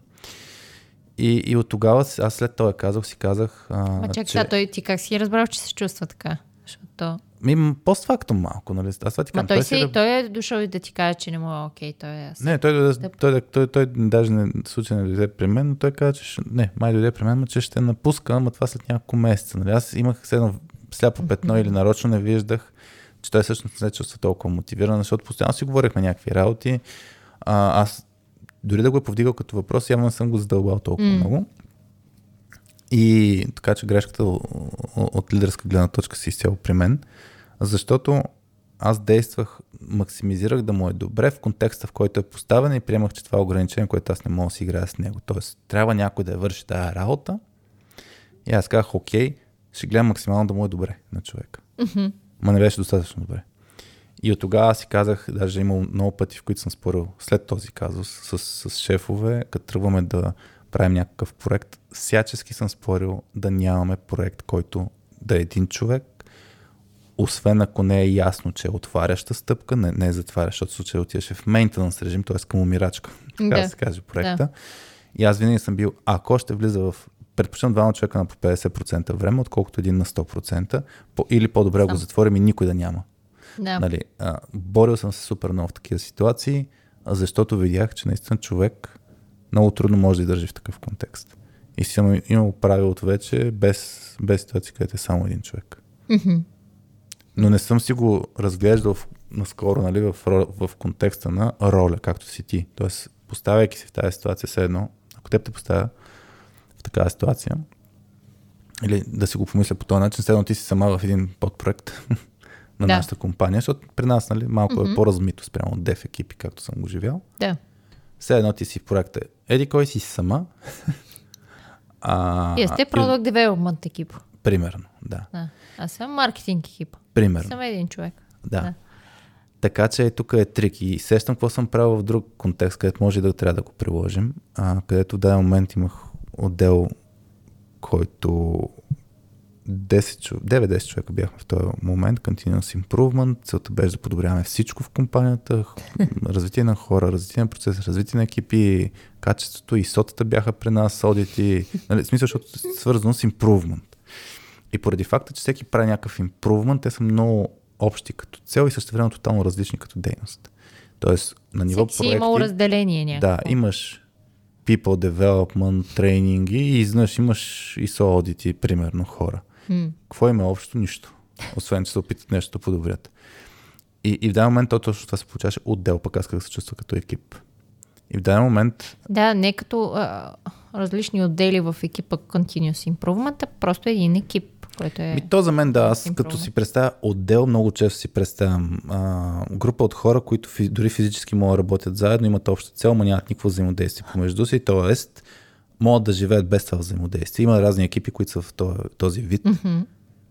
Speaker 3: И, и от тогава аз след това казах, си казах, а,
Speaker 2: Ма чакай,
Speaker 3: че...
Speaker 2: той ти как си разбрал, че се чувства така? Защото...
Speaker 3: Ми, постфактум малко, нали? Аз това ти
Speaker 2: Ма
Speaker 3: казвам.
Speaker 2: той,
Speaker 3: си раб-
Speaker 2: той е дошъл и да ти каже, че не му е окей, той е аз.
Speaker 3: Не, той, дойде, той, той, той, той, даже не, случай не дойде при мен, но той каза, че ще, не, май дойде при мен, но че ще напуска, ама това след няколко месеца. Нали? Аз имах едно сляпо петно или нарочно не виждах, че той всъщност не се чувства толкова мотивиран, защото постоянно си говорихме някакви работи. А, аз дори да го е повдигал като въпрос, явно не съм го задълбал толкова
Speaker 2: М.
Speaker 3: много. И така че грешката от лидерска гледна точка си изцяло при мен, защото аз действах, максимизирах да му е добре в контекста, в който е поставен и приемах, че това е ограничение, което аз не мога да си играя с него. Тоест, трябва някой да я върши тази работа. И аз казах, окей, ще гледам максимално да му е добре на човека. Ма не беше достатъчно добре. И от тогава си казах, даже имал много пъти, в които съм спорил след този казус с, с шефове, като тръгваме да правим някакъв проект, всячески съм спорил да нямаме проект, който да е един човек, освен ако не е ясно, че е отваряща стъпка, не, не е затварящ, защото в случая отиваше в мейнтенанс режим, т.е. към умирачка, така да.
Speaker 2: Да.
Speaker 3: се каже проекта. И аз винаги съм бил, ако ще влиза в предпочитам двама човека на по 50% време, отколкото един на 100%, по, или по-добре го
Speaker 2: Сам.
Speaker 3: затворим и никой да няма.
Speaker 2: Да.
Speaker 3: Нали, а, борил съм се супер много в такива ситуации, защото видях, че наистина човек много трудно може да издържи в такъв контекст. И съм имал правилото вече без, без ситуации, където е само един човек. Но не съм си го разглеждал в, наскоро нали, в, в контекста на роля, както си ти. Тоест, поставяйки се в тази ситуация, все едно, ако теб те поставя в такава ситуация, или да си го помисля по този начин, все едно ти си сама в един подпроект <laughs> на
Speaker 2: Да.
Speaker 3: нашата компания, защото при нас нали, малко
Speaker 2: Мгм.
Speaker 3: е по-размито спрямо от деф екипи, както съм го живял.
Speaker 2: Да.
Speaker 3: Все едно ти си в проекта. Еди кой си сама. <laughs> а,
Speaker 2: Вие сте Product Development екип.
Speaker 3: Примерно, да.
Speaker 2: Да. Аз съм маркетинг екип.
Speaker 3: Примерно.
Speaker 2: Съм един човек.
Speaker 3: Да.
Speaker 2: Да.
Speaker 3: Така че тук е трик. И сещам какво съм правил в друг контекст, където може да трябва да го приложим. А, където в даден момент имах отдел, който 10, чов- 9-10 човека бяхме в този момент, Continuous Improvement, целта беше да подобряваме всичко в компанията, <laughs> развитие на хора, развитие на процес, развитие на екипи, качеството и сотата бяха при нас, аудити, нали, в смисъл, защото е свързано с improvement. И поради факта, че всеки прави някакъв improvement, те са много общи като цел и също време тотално различни като дейност. Тоест, на ниво
Speaker 2: Всеки
Speaker 3: проекти...
Speaker 2: имал разделение някакво.
Speaker 3: Да, имаш people development, тренинги и изнъж имаш ISO аудити, примерно хора. Какво има общо? Нищо. освен че се опитат нещо да подобрят. И, и в даден момент то точно това се получаваше отдел, пък аз как се чувства като екип. И в даден момент,
Speaker 2: Да, не като а, различни отдели в екипа Continuous Improvement, а просто един екип, който е...
Speaker 3: ми то за мен да, аз
Speaker 2: Improvement.
Speaker 3: като си представя отдел, много често си представям а, група от хора, които фи, дори физически могат да работят заедно, имат обща цел, но нямат никакво взаимодействие помежду си, т.е. могат да живеят без това взаимодействие. Има разни екипи, които са в този, вид.
Speaker 2: Мгм.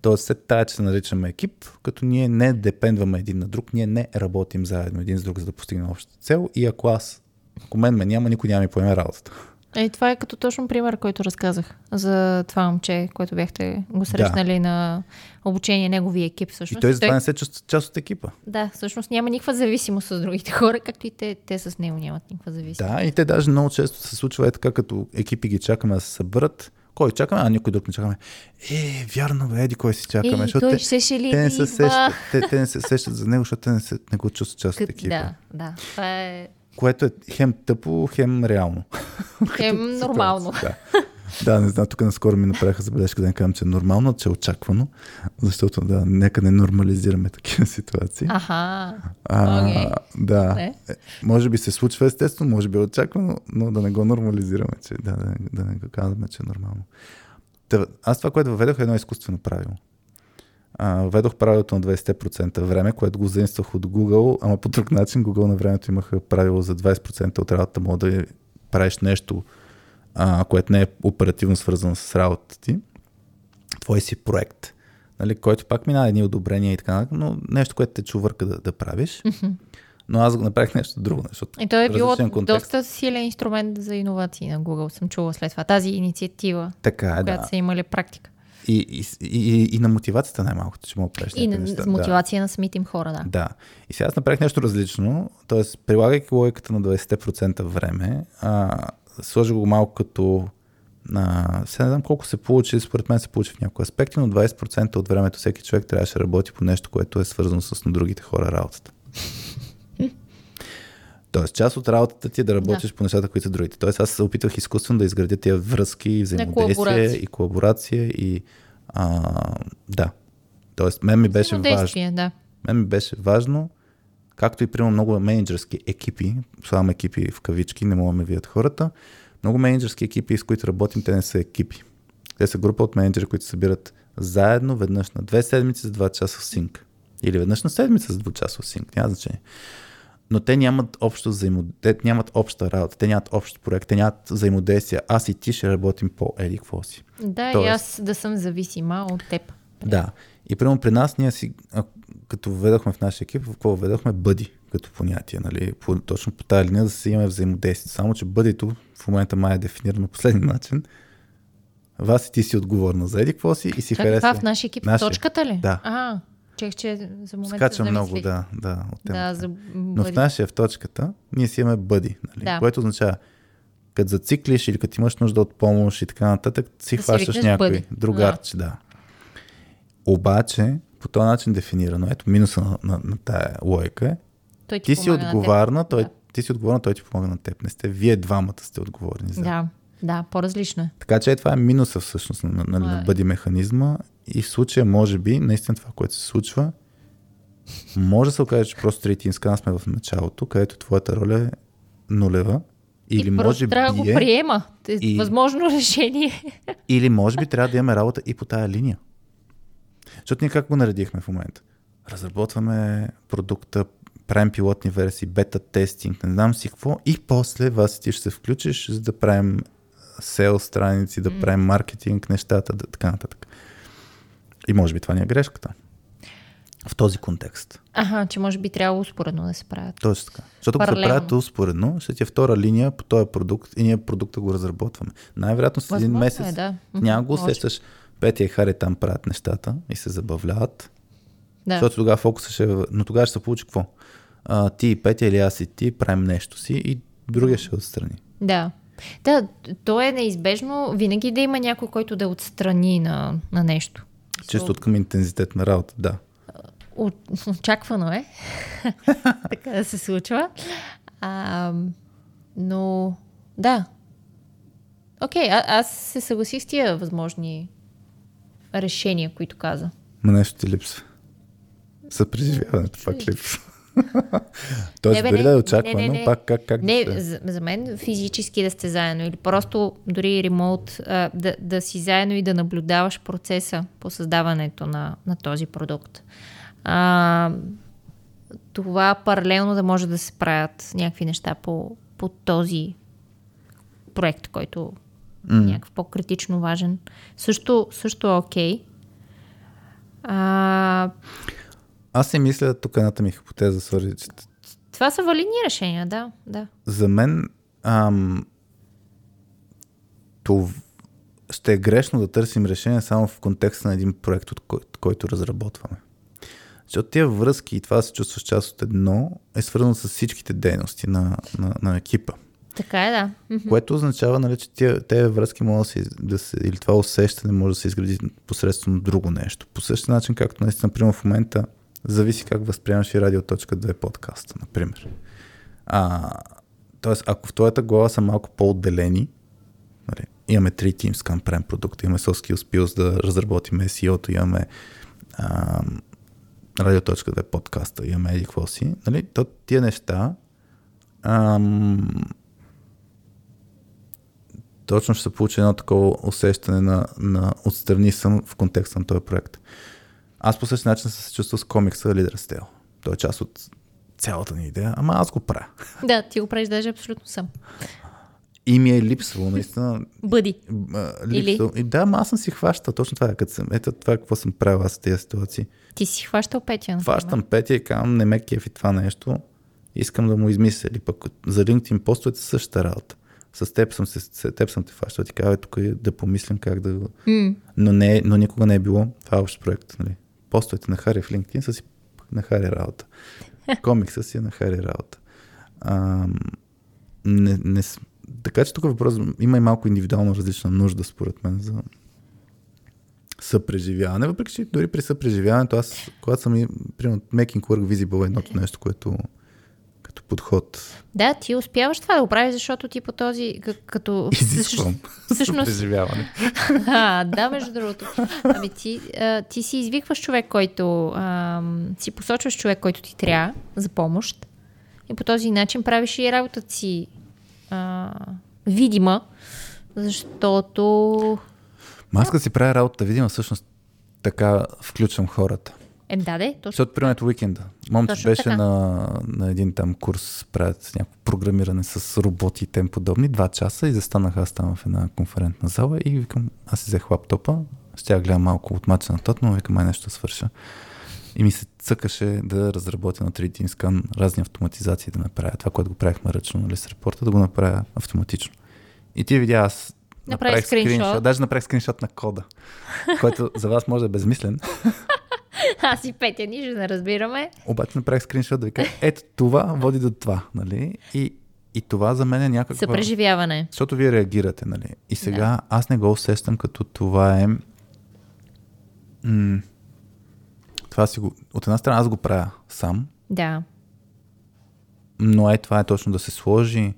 Speaker 3: Тоест, след тая, че се наричаме екип, като ние не депендваме един на друг, ние не работим заедно един с друг, за да постигнем общата цел. И ако аз, ако мен ме няма, никой няма ми поеме работата.
Speaker 2: Е, това е като точно пример, който разказах за това момче, което бяхте го срещнали на обучение, неговия екип
Speaker 3: И
Speaker 2: всъщност.
Speaker 3: той затова не се чувства част от екипа.
Speaker 2: Да, всъщност няма никаква зависимост с другите хора, както и те, те с него нямат никаква зависимост.
Speaker 3: Да, и те даже много често се случва е така, като екипи ги чакаме да се съберат. Кой чакаме, а никой друг не чакаме. Е, вярно, бе, еди кой си чакаме.
Speaker 2: Ей,
Speaker 3: защото
Speaker 2: той
Speaker 3: те,
Speaker 2: ще ли
Speaker 3: те, не
Speaker 2: да
Speaker 3: се сещат, те, те не се сещат за него, защото те не, се, не го чувстват част от екипа.
Speaker 2: Да, да. Това е
Speaker 3: Което е хем тъпо, хем реално. <laughs>
Speaker 2: хем нормално.
Speaker 3: Да. да, не знам, тук наскоро ми направиха забележка да не кажем, че е нормално, че е очаквано, защото да, нека не нормализираме такива <laughs> ситуации.
Speaker 2: Аха.
Speaker 3: А,
Speaker 2: окей.
Speaker 3: Да.
Speaker 2: Не.
Speaker 3: Е, Може би се случва естествено, може би е очаквано, но да не го нормализираме, че, да, да, не- да не го казваме, че е нормално. Та, аз това, което въведох е едно изкуствено правило. А, въведох правилото на 20% време, което го заимствах от Google, ама по друг начин Google на времето имаха правило за 20% от работата, мога да правиш нещо, а, което не е оперативно свързано с работата ти. Твой си проект, нали, който пак мина едни одобрения и така, но нещо, което те чувърка да, да правиш. Но аз го направих нещо друго, защото
Speaker 2: И той е било
Speaker 3: контекст.
Speaker 2: доста силен инструмент за иновации на Google, съм чула след това. Тази инициатива,
Speaker 3: така е,
Speaker 2: която
Speaker 3: да.
Speaker 2: са имали практика.
Speaker 3: И, и, и, и на мотивацията най-малкото, че мога да правиш
Speaker 2: И на,
Speaker 3: неща.
Speaker 2: мотивация на самите им хора, да.
Speaker 3: Да. да. И сега аз направих нещо различно, т.е. прилагайки логиката на 20% време, а, сложих го малко като а, сега не знам колко се получи, според мен се получи в някои аспекти, но 20% от времето всеки човек трябваше да работи по нещо, което е свързано с на другите хора работата. Тоест, част от работата ти е да работиш по нещата, които са другите. Тоест, аз се опитвах изкуствено да изградя тия връзки, и взаимодействие
Speaker 2: колаборация.
Speaker 3: и колаборация и а, да. Тоест, мен ми беше важно.
Speaker 2: Да.
Speaker 3: Мен ми беше важно, както и примерно много менеджерски екипи, слагам екипи в кавички, не мога да ме видят хората, много менеджерски екипи, с които работим, те не са екипи. Те са група от менеджери, които събират заедно веднъж на две седмици за два часа в синк. Или веднъж на седмица за двучасов синк, няма значение. Но те нямат общо взаимодействие, те нямат обща работа, те нямат общ проект, те нямат взаимодействие. Аз и ти ще работим по еди какво си.
Speaker 2: Да, и
Speaker 3: Тоест-
Speaker 2: аз да съм зависима от теб.
Speaker 3: Да. И примерно при нас ние си, а, като введохме в нашия екип, в какво введохме бъди като понятие, нали? По, точно по тази линия да си имаме взаимодействие. Само, че бъдито в момента май е дефинирано по последния начин. Вас и ти си отговорна за еди какво си и си харесва.
Speaker 2: това в нашия екип
Speaker 3: Нашия.
Speaker 2: точката ли?
Speaker 3: Да.
Speaker 2: А, чех, че за момента
Speaker 3: Скача много, да, да, от
Speaker 2: Да,
Speaker 3: темата.
Speaker 2: за
Speaker 3: Но в нашия в точката ние си имаме бъди, нали?
Speaker 2: Да.
Speaker 3: което означава като зациклиш или като имаш нужда от помощ и така нататък, си
Speaker 2: Да си
Speaker 3: хващаш някой,
Speaker 2: бъди.
Speaker 3: другарче, да. Обаче, по този начин дефинирано, ето минуса на, на, на тая логика е,
Speaker 2: Той
Speaker 3: ти си
Speaker 2: на теб.
Speaker 3: отговорна, той,
Speaker 2: Да.
Speaker 3: ти си отговорна, той ти помага на теб. Не сте, вие двамата сте отговорни за.
Speaker 2: Да, да, по-различно е.
Speaker 3: Така че е, това е минуса всъщност на, на, на, на
Speaker 2: е.
Speaker 3: бъди механизма и в случая може би, наистина това, което се случва, може да се окаже, че просто трети инскан сме в началото, където твоята роля е нулева. Или
Speaker 2: и
Speaker 3: може би
Speaker 2: трябва да го
Speaker 3: е,
Speaker 2: приема.
Speaker 3: И-
Speaker 2: Възможно решение. <laughs>
Speaker 3: или може би трябва да имаме работа и по тая линия. Защото ние как го наредихме в момента? Разработваме продукта, правим пилотни версии, бета тестинг, не знам си какво и после вас ти ще се включиш, за да правим сел страници, да правим маркетинг, нещата, да, така нататък. И може би това ни е грешката. В този контекст.
Speaker 2: Аха, че може би трябва успоредно да се правят.
Speaker 3: Точно така. Защото ако се правят успоредно, ще ти е втора линия по този продукт и ние продукта го разработваме. Най-вероятно след един
Speaker 2: Възможно
Speaker 3: месец
Speaker 2: е, да.
Speaker 3: Няма го усещаш. Петя и Хари там правят нещата и се забавляват.
Speaker 2: Да.
Speaker 3: Защото тогава фокуса ще е... Но тогава ще се получи какво? А, ти и Петя или аз и ти правим нещо си и другия ще е отстрани.
Speaker 2: Да. Да, то е неизбежно винаги да има някой, който да отстрани на, на нещо.
Speaker 3: Чисто от към интензитет на работа, да. <laughs>
Speaker 2: Очаквано е. <laughs> така да се случва. А, но, да. Окей, а, аз се съгласих с тия възможни решения, които каза.
Speaker 3: Ма нещо ти липсва. Съпреживяването пак липсва. Тоест,
Speaker 2: Не,
Speaker 3: дори
Speaker 2: не.
Speaker 3: да е очаквано,
Speaker 2: Не, не, не.
Speaker 3: пак как, как
Speaker 2: Не,
Speaker 3: да се...
Speaker 2: за, за мен физически да сте заедно или просто дори ремонт, а, да, да си заедно и да наблюдаваш процеса по създаването на, на този продукт. А, това паралелно да може да се правят някакви неща по, по този проект, който е някакъв по-критично важен. Също, също е окей. А,
Speaker 3: Аз си мисля, тук едната ми хипотеза, свързи, че
Speaker 2: това са валидни решения, да, да.
Speaker 3: за мен ам, това ще е грешно да търсим решение само в контекста на един проект, от кой, който разработваме. Защото тия връзки и това да се чувстваш част от едно е свързано с всичките дейности на, на, на екипа.
Speaker 2: Така е, да.
Speaker 3: Което означава, нали, че тия, тези връзки могат да се, да се, или това усещане може да се изгради посредством друго нещо. По същия начин, както наистина, например, в момента зависи как възприемаш и радио.2 подкаста, например. А, тоест, ако в твоята глава са малко по-отделени, нали, имаме три teams към правим продукта, имаме Soft Skills да разработим SEO-то, имаме а, радио.2 подкаста, имаме еди какво нали, то тия неща ам, точно ще се получи едно такова усещане на, на отстрани съм в контекста на този проект. Аз по същия начин се чувствал с комикса Leader's Tale. Той е част от цялата ни идея, ама аз го правя.
Speaker 2: Да, ти го правиш даже абсолютно сам.
Speaker 3: И ми е липсвало, наистина.
Speaker 2: Бъди.
Speaker 3: Липсвало. И да, ама аз съм си хващал. Точно това е. Като съм, ето това е какво съм правил аз в тези ситуации.
Speaker 2: Ти си хващал Петя. например.
Speaker 3: Хващам Петя и казвам, не ме кефи това нещо. Искам да му измисля. Или пък за LinkedIn постовете същата работа. С теб съм, се, с теб съм те фащал. Ти казва, тук е да помислим как да го...
Speaker 2: М.
Speaker 3: Но, не, но никога не е било. Това е общ проект. Нали? Постовете на Хари в LinkedIn са си на Хари работа. <laughs> Комикса си е на Хари работа. Ам, не, не, така че тук въпрос има и малко индивидуално различна нужда, според мен, за съпреживяване. Въпреки, че дори при съпреживяването, аз, когато съм и, примерно, making work visible е едното нещо, което като подход
Speaker 2: Да, ти успяваш това да го правиш, защото ти по този, като... <laughs>
Speaker 3: изисквам
Speaker 2: Всъщност,
Speaker 3: съпреживяване. <laughs>
Speaker 2: а, да, между другото. Ами ти, а, ти си извикваш човек, който... А, си посочваш човек, който ти трябва за помощ. И по този начин правиш и работата си а, видима, защото...
Speaker 3: Ма аз като си правя работа, видимо, всъщност така включвам хората.
Speaker 2: Е, да, де, точно.
Speaker 3: Защото, примерно, уикенда. Момче
Speaker 2: Точно
Speaker 3: беше
Speaker 2: така.
Speaker 3: на, на един там курс, правят някакво програмиране с роботи и тем подобни, два часа и застанах аз там в една конферентна зала и викам, аз си взех лаптопа, ще я гледам малко от мача на тот, но викам, май нещо свърша. И ми се цъкаше да разработя на 3D скан разни автоматизации да направя. Това, което го правихме ръчно, нали, с репорта, да го направя автоматично. И ти видя, аз
Speaker 2: Направи
Speaker 3: направих
Speaker 2: скриншот.
Speaker 3: Даже направих скриншот на кода, <laughs> който за вас може да е безмислен. <laughs>
Speaker 2: Аз и Петя нищо не разбираме.
Speaker 3: Обаче направих скриншот да ви кажа, ето това води до това, нали? И, и това за мен е някаква...
Speaker 2: Съпреживяване.
Speaker 3: Защото вие реагирате, нали? И сега да. аз не го усещам като това е... М- това си го... От една страна аз го правя сам,
Speaker 2: Да.
Speaker 3: но е това е точно да се сложи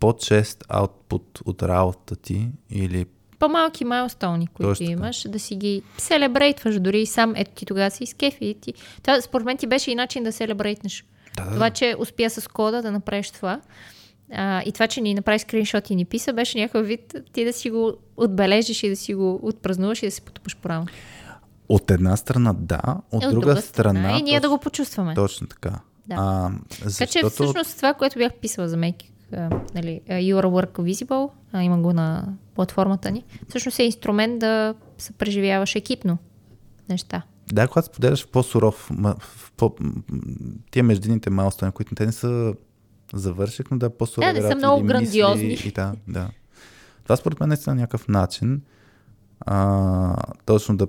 Speaker 3: по-чест аутпут от работата ти или
Speaker 2: По-малки майлстоуни, които
Speaker 3: Точно така.
Speaker 2: имаш, да си ги селебрейтваш дори и сам. Ето ти тогава си изкефи. Ти... Това според мен ти беше и начин да селебрейтнеш.
Speaker 3: Да, да,
Speaker 2: Това, че успя с кода да направиш това. А, и това, че ни направи скриншот и ни писа, беше някакъв вид ти да си го отбележиш и да си го отпразнуваш и да си потупаш по рамо.
Speaker 3: От една страна да, от,
Speaker 2: Е,
Speaker 3: друга, страна...
Speaker 2: И ние да
Speaker 3: точно-
Speaker 2: го почувстваме.
Speaker 3: Точно така.
Speaker 2: Да.
Speaker 3: А,
Speaker 2: Така
Speaker 3: защото...
Speaker 2: че всъщност това, което бях писала за а, нали, Your Work Visible, има го на платформата ни, всъщност е инструмент да се преживяваш екипно неща.
Speaker 3: Да, когато споделяш в по-суров, в по, тия междинните малстони, които те не са завърших, но да, по-сурови
Speaker 2: Да, не са много грандиозни.
Speaker 3: Мисли, и да, да. Това според мен е някакъв начин а, точно да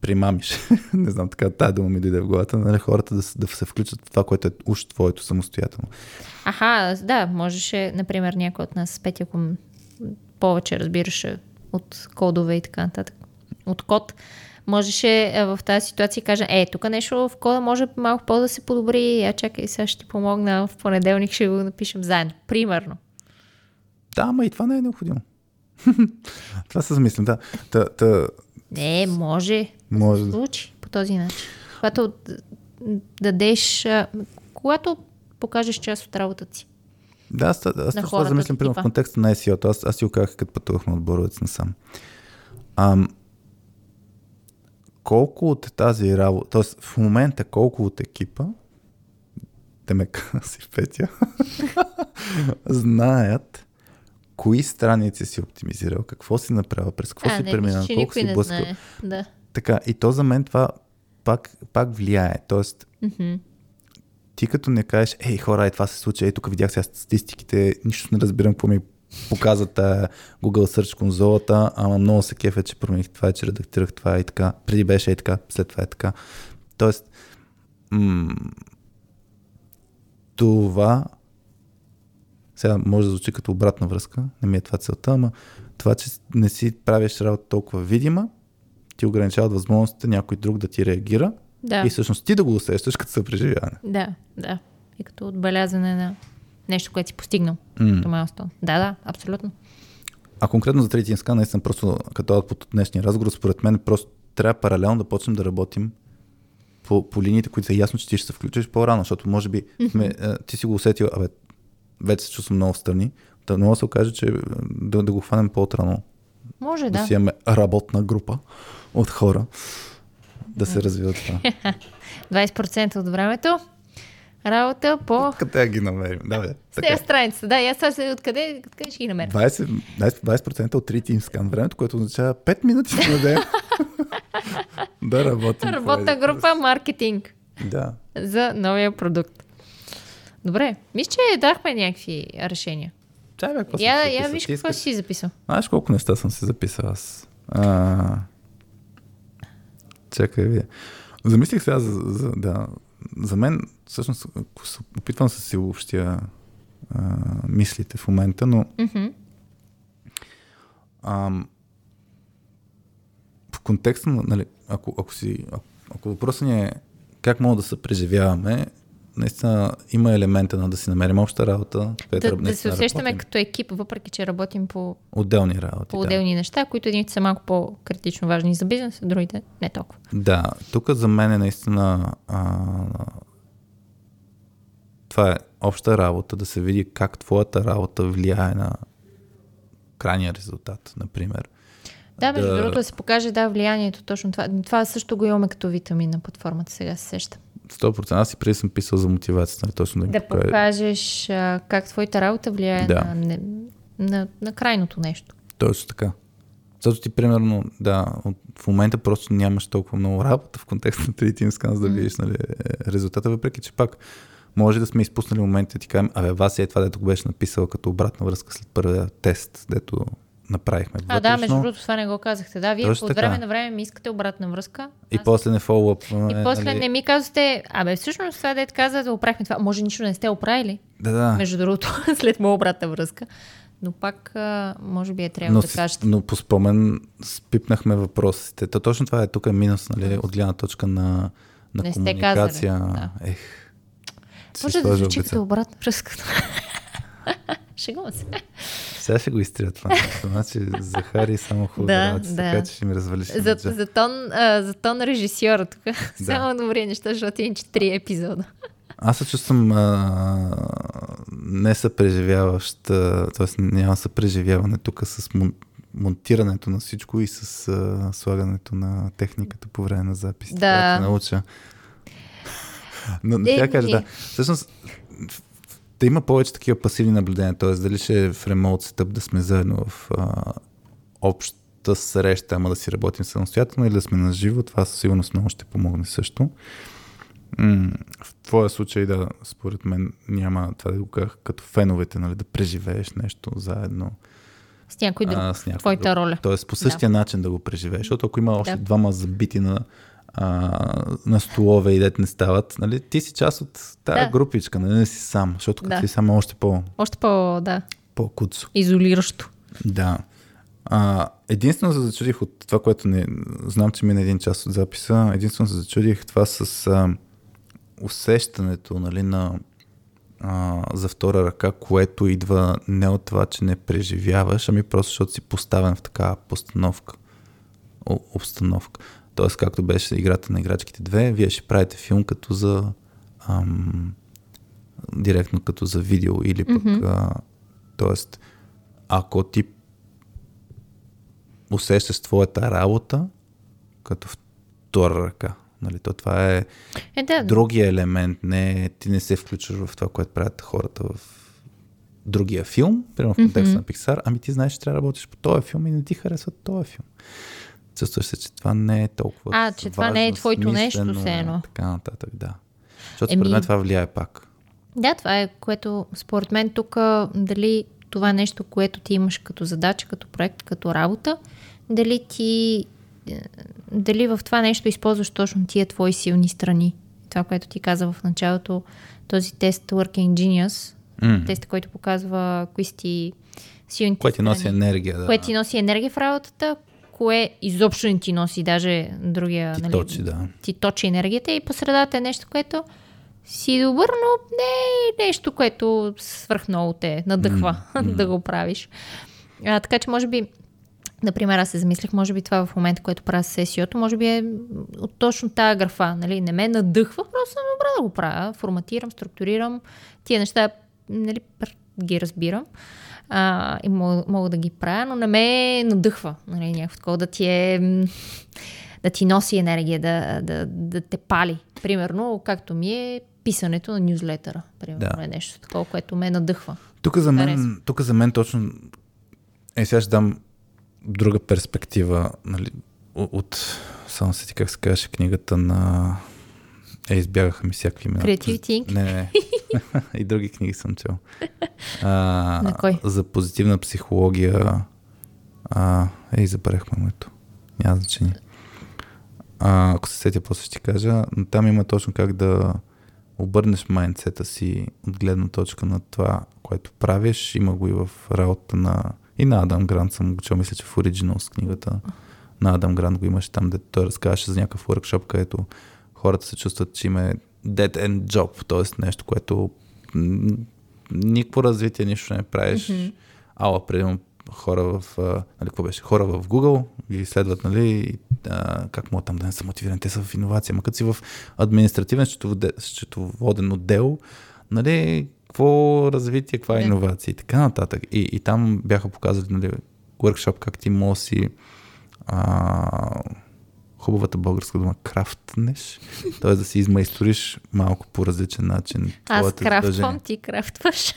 Speaker 3: примамиш. <laughs> не знам, така тая дума ми дойде в главата, нали, хората да, да се включат в това, което е уж твоето самостоятелно.
Speaker 2: Аха, да, можеше, например, някой от нас, Петя, ако повече разбираше от кодове и така нататък, от код, можеше е, в тази ситуация каже, е, тук нещо в кода може малко по да се подобри, а чакай, сега ще ти помогна, в понеделник ще го напишем заедно. Примерно.
Speaker 3: Да, ама и това не е необходимо. <laughs> това се замислям, да. Та, та,
Speaker 2: Не, може.
Speaker 3: Може
Speaker 2: да случи по този начин. Когато дадеш, когато покажеш част от работата си.
Speaker 3: Да, аз, аз
Speaker 2: На
Speaker 3: това замислям, примерно в контекста на SEO. Аз, аз си го казах, като пътувахме от Боровец насам. Ам, колко от тази работа, т.е. в момента колко от екипа, Демек <laughs> си Петя, <laughs> знаят кои страници си оптимизирал, какво си направил, през какво
Speaker 2: а,
Speaker 3: си преминал, колко си блъскал.
Speaker 2: Да.
Speaker 3: Така, и то за мен това пак, пак влияе. Тоест,
Speaker 2: Мгм.
Speaker 3: ти като не кажеш, ей хора, е, това се случи, ей тук видях сега статистиките, нищо не разбирам какво ми показа тая Google Search конзолата, ама много се кефе, че промених това, че редактирах това и така. Преди беше и така, след това е така. Тоест, м- това сега може да звучи като обратна връзка, не ми е това целта, ама това, че не си правиш работа толкова видима, ти ограничават възможността някой друг да ти реагира
Speaker 2: Да.
Speaker 3: и всъщност ти да го усещаш като съпреживяване.
Speaker 2: Да, да. И като отбелязване на нещо, което си постигнал.
Speaker 3: М.
Speaker 2: Като майлстон. Да, да, абсолютно.
Speaker 3: А конкретно за третия скан, наистина просто като от днешния разговор, според мен просто трябва паралелно да почнем да работим по, по линиите, които са ясно, че ти ще се включиш по-рано, защото може би сме, а, ти си го усетил, абе, вече се чувствам много страни, да много се окаже, че да, да го хванем по-отрано,
Speaker 2: Може,
Speaker 3: да.
Speaker 2: да.
Speaker 3: си имаме работна група от хора, да се развива това. <laughs>
Speaker 2: 20% от времето. Работа по...
Speaker 3: Къде ги намерим? Да, бе.
Speaker 2: С тези страница. Да, и аз сега се- откъде, откъде ще ги намеря?
Speaker 3: 20, 20% от 3 team scan времето, което означава 5 минути да дадем <laughs> да работим.
Speaker 2: Работна група маркетинг.
Speaker 3: Да.
Speaker 2: за новия продукт. Добре, мисля, че дахме някакви решения.
Speaker 3: Чай, бе, какво
Speaker 2: Я, я виж какво си записал.
Speaker 3: Знаеш колко неща съм си записал аз? А... Чакай, вие. Замислих сега за, за, да, за мен, всъщност, се опитвам да си обобщя а, мислите в момента, но
Speaker 2: Мгм.
Speaker 3: ам, в контекста на, нали, ако, ако, си, ако, ако въпросът ни е как мога да се преживяваме, наистина има елемента на да си намерим обща работа.
Speaker 2: Да, да се усещаме
Speaker 3: работим.
Speaker 2: като екип, въпреки че работим по,
Speaker 3: Отделни работи.
Speaker 2: по
Speaker 3: да.
Speaker 2: отделни неща, които едните са малко по-критично важни за бизнеса, другите не толкова.
Speaker 3: Да, тук за мен е наистина а, това е обща работа, да се види как твоята работа влияе на крайния резултат, например.
Speaker 2: Да, между
Speaker 3: Да.
Speaker 2: другото да се покаже да влиянието точно това. Това също го имаме като витамин на платформата, сега се сещам.
Speaker 3: 100%. Аз и преди съм писал за мотивацията, нали, точно да,
Speaker 2: Да
Speaker 3: покажа.
Speaker 2: покажеш а, как твоята работа влияе
Speaker 3: Да.
Speaker 2: на, на, на крайното нещо.
Speaker 3: Точно така. Защото ти, примерно, да, от, в момента просто нямаш толкова много работа в контекста на Three Team Scans да видиш нали, е, резултата, въпреки че пак може да сме изпуснали момента да ти кажем, абе, вас е това, дето го беше написал като обратна връзка след първия тест, дето направихме
Speaker 2: А, да, между
Speaker 3: вътрешно.
Speaker 2: другото, това не го казахте. Да, вие
Speaker 3: Точно
Speaker 2: от
Speaker 3: така.
Speaker 2: време на време ми искате обратна връзка.
Speaker 3: И
Speaker 2: Аз-
Speaker 3: после не фоллоуп.
Speaker 2: и после не ми казвате, абе, всъщност това дете каза да оправихме това. Може нищо не сте оправили,
Speaker 3: Да, да.
Speaker 2: между другото, <laughs> след моя обратна връзка. Но пак, може би е трябвало
Speaker 3: но,
Speaker 2: да кажете.
Speaker 3: но по спомен спипнахме въпросите. То точно това е тук е минус, нали, от гледна точка на, на
Speaker 2: Не сте
Speaker 3: комуникация.
Speaker 2: казали, да.
Speaker 3: Ех.
Speaker 2: Може да
Speaker 3: сложил
Speaker 2: звучи
Speaker 3: обеца.
Speaker 2: като обратна връзка. <laughs> Шегувам се.
Speaker 3: Сега ще го изтрия това. Значи Захари само хубаво
Speaker 2: Да,
Speaker 3: работи,
Speaker 2: да.
Speaker 3: така че ще ми развалиш.
Speaker 2: За,
Speaker 3: имиджа.
Speaker 2: за, тон, а, за тон режисьора тук. <laughs> Само добри неща, защото иначе три епизода.
Speaker 3: Аз се чувствам а, не съпреживяващ, т.е. няма съпреживяване тук с мон, монтирането на всичко и с а, слагането на техниката по време на запис.
Speaker 2: Да.
Speaker 3: Да кажа. Но,
Speaker 2: Е,
Speaker 3: тя кажа,
Speaker 2: ми.
Speaker 3: да. Всъщност, да има повече такива пасивни наблюдения, т.е. дали ще е в ремонт сетъп да сме заедно в а, обща среща, ама да си работим самостоятелно или да сме на живо, това със сигурност много ще помогне също. М, в твоя случай, да, според мен няма това да го казах като феновете, нали, да преживееш нещо заедно
Speaker 2: С някой друг.
Speaker 3: а, с някой
Speaker 2: Твоята
Speaker 3: друг.
Speaker 2: роля.
Speaker 3: Тоест по същия начин да го преживееш, защото ако има още
Speaker 2: Да.
Speaker 3: двама забити на, а, на столове и дет не стават, нали, ти си част от тази
Speaker 2: Да.
Speaker 3: групичка, нали, не си сам, защото като
Speaker 2: Да.
Speaker 3: си сам е още по,
Speaker 2: Още по, да,
Speaker 3: по-куцо.
Speaker 2: изолиращо.
Speaker 3: Да. А, единствено се зачудих от това, което не... Знам, че мина един час от записа. Единствено се зачудих това с а, усещането нали, на, а, за втора ръка, което идва не от това, че не преживяваш, ами просто защото си поставен в такава постановка. о- обстановка. Тоест, както беше играта на играчките две, вие ще правите филм като за ам, директно като за видео или пък
Speaker 2: Мгм.
Speaker 3: а, тоест, ако ти усещаш твоята работа като втора ръка, нали, то това е
Speaker 2: Е, да,
Speaker 3: другия елемент, не, ти не се включваш в това, което правят хората в другия филм, примерно в контекста
Speaker 2: Мгм.
Speaker 3: на Pixar, ами ти знаеш, че трябва да работиш по този филм и не ти харесва този филм. Чувстваш се, че това не е толкова
Speaker 2: А, че това не е
Speaker 3: важно,
Speaker 2: твоето нещо,
Speaker 3: смислено,
Speaker 2: все едно.
Speaker 3: Така нататък, да. Защото
Speaker 2: Еми-
Speaker 3: според мен това влияе пак.
Speaker 2: Да, това е което според мен тук дали това е нещо, което ти имаш като задача, като проект, като работа, дали ти е, дали в това нещо използваш точно тия твои силни страни. Това, което ти каза в началото, този тест Working Genius,
Speaker 3: М.
Speaker 2: тест, който показва кои са ти силните
Speaker 3: Кое ти носи енергия, да.
Speaker 2: Кое ти носи енергия в работата, кое изобщо не ти носи, даже другия...
Speaker 3: Ти
Speaker 2: нали,
Speaker 3: точи, да.
Speaker 2: ти точи енергията и по средата е нещо, което си добър, но не е нещо, което свърх много те надъхва <laughs> да го правиш. А, така че, може би, например, аз се замислих, може би това в момента, което правя с сесиото, може би е от точно тази графа. Нали? Не ме надъхва, просто съм добра да го правя. Форматирам, структурирам. Тия неща нали, ги разбирам. А, и мога, мога да ги правя, но не ме надъхва. Нали, някакво такова да ти е да ти носи енергия, да, да, да те пали. Примерно, както ми е писането на нюзлетъра. Примерно
Speaker 3: Да.
Speaker 2: е нещо такова, което ме надъхва.
Speaker 3: Тук за, мен, тук за мен точно... Е, сега ще дам друга перспектива, нали, от... Само се ти как се казваше книгата на... Е, избягаха ми всякакви имена.
Speaker 2: Creativity Inc.
Speaker 3: Не, не. <laughs> И други книги съм чел. А,
Speaker 2: На кой?
Speaker 3: За позитивна психология. А, ей, забравихме името. Няма значение. А, ако се сетя, после ще ти кажа. Но там има точно как да обърнеш майндсета си от гледна точка на това, което правиш. Има го и в работа на... И на Адам Грант съм го чел, мисля, че в Originals книгата на Адам Грант го имаше там, де той разказваше за някакъв workshop, където хората се чувстват, че им е dead end job, т.е. нещо, което никакво развитие, нищо не правиш. Mm-hmm. Ала, примерно, хора в, нали, какво беше? Хора в Google ги следват, нали, а, как могат там да не са мотивирани, те са в иновация, ма като си в административен счетоводе- счетоводен отдел, нали, какво развитие, каква е иновация и така нататък. И, и там бяха показали, нали, workshop, как ти може си а, хубавата българска дума крафтнеш, т.е. да си измайсториш малко по различен начин.
Speaker 2: Аз крафтвам,
Speaker 3: задължение.
Speaker 2: ти крафтваш.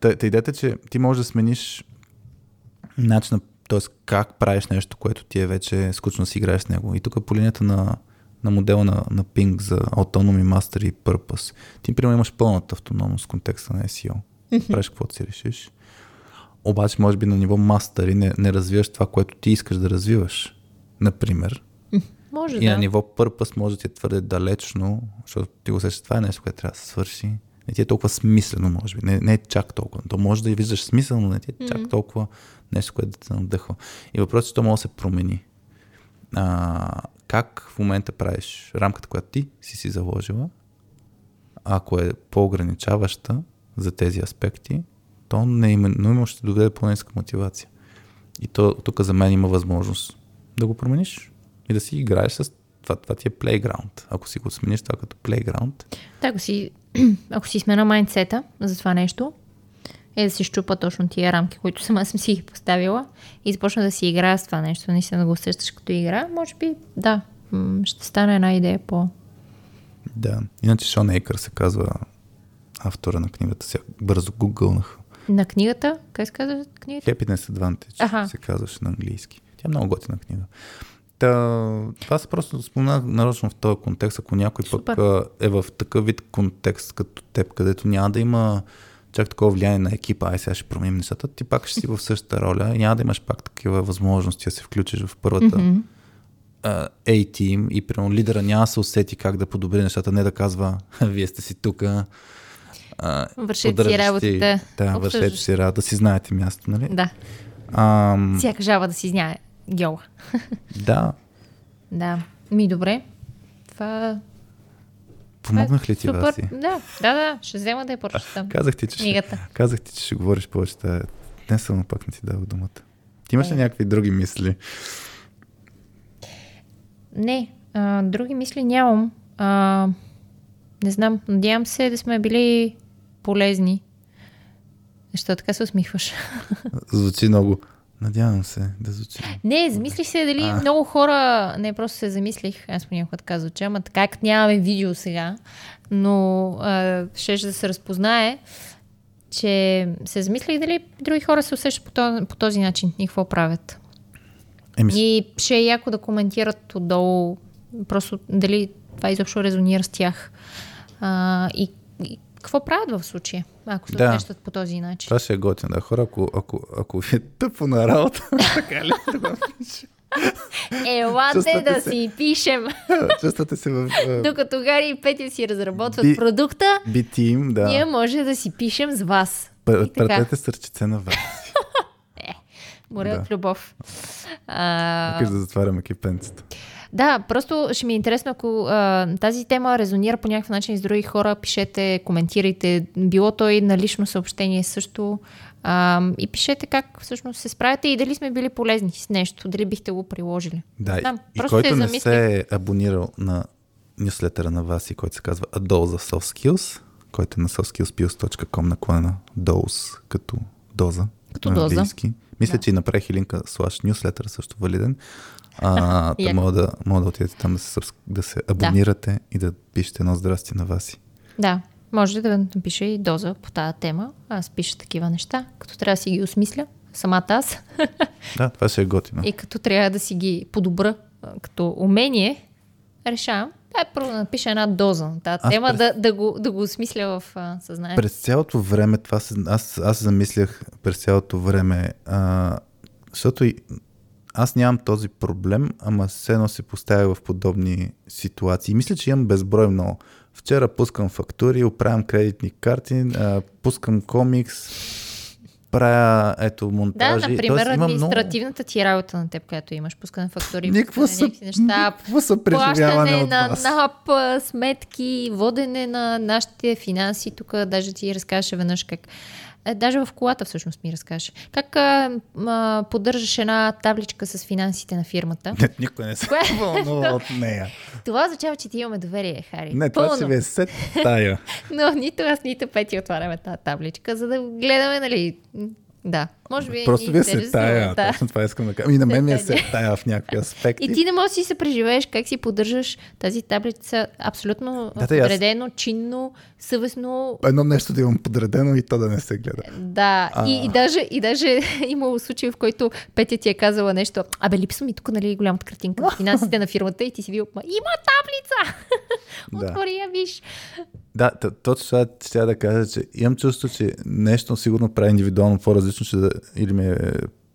Speaker 3: Та, та идеята е, че ти можеш да смениш начина, т.е. как правиш нещо, което ти е вече скучно да си играеш с него. И тук по линията на, на модела на, на Ping за Autonomy, Mastery и Purpose, ти, примерно, имаш пълната автономност в контекста на SEO. Правиш каквото си решиш. Обаче, може би на ниво Mastery не, не развиваш това, което ти искаш да развиваш. Например,
Speaker 2: Може
Speaker 3: и на
Speaker 2: да.
Speaker 3: ниво пърпъс може да ти е твърде далечно, защото ти го усещаш, това е нещо, което трябва да се свърши. Не ти е толкова смислено, може би. Не, не е чак толкова. То може да и виждаш смисъл, но не ти е чак толкова нещо, което да те надъхва. И въпросът е, че то може да се промени. А, как в момента правиш рамката, която ти си си заложила, ако е по-ограничаваща за тези аспекти, то неименно ще доведе по-ниска мотивация. И то, тук за мен има възможност да го промениш и да си играеш с това. Това ти е плейграунд. Ако си го смениш това като плейграунд,
Speaker 2: Да, ако си, <clears throat> ако си смена майндсета за това нещо, е да си щупа точно тия рамки, които сама съм си ги поставила и започна да си играя с това нещо, наистина да го усещаш като игра, може би, да, ще стане една идея по...
Speaker 3: да. Иначе Шон Ейкър се казва автора на книгата. Сега бързо гугълнах.
Speaker 2: На книгата, как се казва книгата?
Speaker 3: Happiness Advantage
Speaker 2: Аха.
Speaker 3: се казваше на английски. Тя е много готина книга. Та, това са просто спомена нарочно в този контекст, ако някой
Speaker 2: Супер.
Speaker 3: пък е в такъв вид контекст като теб, където няма да има чак такова влияние на екипа, ай сега ще променим нещата, ти пак ще си в същата роля и няма да имаш пак такива възможности да се включиш в първата а, A-team и примерно лидера няма да се усети как да подобри нещата, не да казва, <laughs> вие сте си тук.
Speaker 2: Вършете си работата.
Speaker 3: Да, вършете си работа, си знаете място, нали?
Speaker 2: Да,
Speaker 3: Ам,
Speaker 2: всяка жаба да си знае гьола.
Speaker 3: да,
Speaker 2: Да, ми добре. Това...
Speaker 3: помогнах ли ти,
Speaker 2: супер.
Speaker 3: Васи?
Speaker 2: Да, да, да, ще взема да я прочетам. <laughs>
Speaker 3: Казах ти, че ще, казах ти, че ще говориш повече. Днес съм пак не ти дава думата. Ти имаш ли
Speaker 2: Е.
Speaker 3: някакви други мисли?
Speaker 2: не, а, други мисли нямам. А, не знам, надявам се да сме били полезни. Защо така се усмихваш? <laughs>
Speaker 3: Звучи много. Надявам се да звучи.
Speaker 2: Не, замислих се дали
Speaker 3: А.
Speaker 2: много хора, не просто се замислих, аз понякога така звуча, ама така как нямаме видео сега, но а, ще да се разпознае, че се замислих дали други хора се усещат по този, по този начин и какво правят.
Speaker 3: Еми,
Speaker 2: И ще е яко да коментират отдолу, просто дали това изобщо резонира с тях. А, и, и какво правят в случая, ако се
Speaker 3: Да.
Speaker 2: усещат по този начин.
Speaker 3: това ще е готин. Да, хора, ако, ако, ако ви е тъпо на работа, <laughs> така ли? Това пише.
Speaker 2: Елате
Speaker 3: Чувствате
Speaker 2: да
Speaker 3: се-
Speaker 2: си пишем, <laughs>
Speaker 3: Чувствате се в в
Speaker 2: докато Гари и Петя си разработват
Speaker 3: Би-
Speaker 2: продукта,
Speaker 3: B-Team, да.
Speaker 2: ние може да си пишем с вас.
Speaker 3: Пратете сърчице на вас. <laughs>
Speaker 2: Море
Speaker 3: Да.
Speaker 2: от любов. А,
Speaker 3: Макар да затваряме кипенцето.
Speaker 2: Да, просто ще ми е интересно, ако а, тази тема резонира по някакъв начин с други хора, пишете, коментирайте, било то и на лично съобщение също. А, и пишете как всъщност се справяте и дали сме били полезни с нещо, дали бихте го приложили.
Speaker 3: Да,
Speaker 2: Знам,
Speaker 3: и
Speaker 2: просто
Speaker 3: който не се е абонирал на нюслетъра на вас и който се казва A Dose of Soft Skills, който е на softskillspills.com наклона Dose като доза.
Speaker 2: Като
Speaker 3: на
Speaker 2: доза.
Speaker 3: английски. Мисля,
Speaker 2: Да.
Speaker 3: че и направих и линка slash newsletter, също валиден. А, <laughs> да мога да, мога да отидете там да се, да се абонирате и да пишете едно здрасти на вас.
Speaker 2: Да, може да напише и доза по тази тема. Аз пиша такива неща, като трябва да си ги осмисля, самата аз, <laughs>
Speaker 3: Да, това ще е готино.
Speaker 2: и като трябва да си ги подобра като умение, решавам. Дай първо да напиша една доза на тази
Speaker 3: Аз
Speaker 2: тема,
Speaker 3: през-
Speaker 2: да, да, го, да го осмисля в а, съзнанието.
Speaker 3: През цялото време, това се, аз, аз замислях през цялото време, а, защото и, аз нямам този проблем, ама все едно се поставя в подобни ситуации. Мисля, че имам безброй много. Вчера пускам фактури, оправям кредитни карти, пускам комикс, правя ето
Speaker 2: Да,
Speaker 3: монтажи.
Speaker 2: например,
Speaker 3: Тоест, имам много-
Speaker 2: административната ти работа на теб, която имаш, пускане фактури,
Speaker 3: Никакво са,
Speaker 2: неща,
Speaker 3: никакво съпреживяване
Speaker 2: плащане на. НАП, сметки, водене на нашите финанси. Тук даже ти разкажеше веднъж как е, даже в колата всъщност ми разкаже. Как а, а, поддържаш една табличка с финансите на фирмата? <laughs>
Speaker 3: Не, никой не се
Speaker 2: Кое?
Speaker 3: вълнува <laughs> от нея.
Speaker 2: Това означава, че ти имаме доверие, Хари.
Speaker 3: Не, това ще
Speaker 2: Пълно.
Speaker 3: ви е сет тая. <laughs>
Speaker 2: Но нито аз, нито Пети отваряме тази табличка, за да гледаме, нали... Да, може би...
Speaker 3: Просто
Speaker 2: ни
Speaker 3: вие се тая.
Speaker 2: Да.
Speaker 3: Точно това искам да кажа. И на мен ми е <laughs> се тая в някакви аспекти.
Speaker 2: И ти не можеш да си се преживееш как си поддържаш тази таблица абсолютно
Speaker 3: Да, тъй аз-
Speaker 2: подредено, чинно, съвестно.
Speaker 3: Едно нещо да имам подредено и то да не се гледа.
Speaker 2: Да,
Speaker 3: А.
Speaker 2: и, и, даже, и даже <laughs> имало случаи, в който Петя ти е казала нещо, абе липсва ми тук, нали, голямата картинка на финансите на фирмата и ти си бил, ма има таблица! <laughs> Отвори я, виж.
Speaker 3: Да, т- точно това ще да кажа, че имам чувство, че нещо сигурно прави индивидуално по-различно, че да, или ми е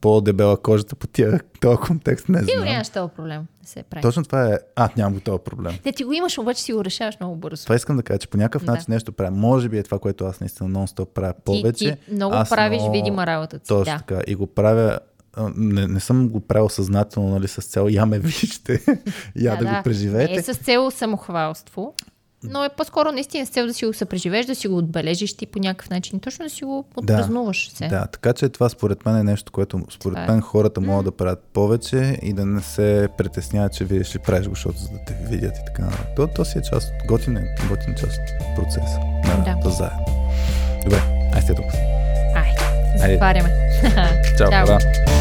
Speaker 3: по-дебела кожата по тия, този контекст, не знам.
Speaker 2: нямаш този проблем да се прави.
Speaker 3: Точно това е... А, нямам го този проблем.
Speaker 2: Не, ти го имаш, обаче си го решаваш много бързо.
Speaker 3: Това искам да кажа, че по някакъв
Speaker 2: Да.
Speaker 3: начин нещо правя. Може би е това, което аз наистина нон-стоп правя повече.
Speaker 2: Ти, ти много
Speaker 3: аз
Speaker 2: правиш
Speaker 3: много-
Speaker 2: видима работа си.
Speaker 3: Точно
Speaker 2: Да.
Speaker 3: така. И го правя... Не, не съм го правил съзнателно, нали, с цел <laughs> я ме вижте, <laughs> я да, го преживеете.
Speaker 2: Не е с цел самохвалство, но е по-скоро наистина с цел да си го съпреживееш, да си го отбележиш ти по някакъв начин, точно да си го отпразнуваш се.
Speaker 3: Да, така че това според мен е нещо, което според
Speaker 2: Това е.
Speaker 3: мен хората могат да правят повече и да не се притесняват, че вие ще правиш го, защото за да те видят и така нататък. То, то си е част от готин, е, готин част от процеса. На
Speaker 2: Да.
Speaker 3: работа заедно. Добре, айде тук.
Speaker 2: Ай, затваряме.
Speaker 3: Чао, <laughs>
Speaker 2: Чао.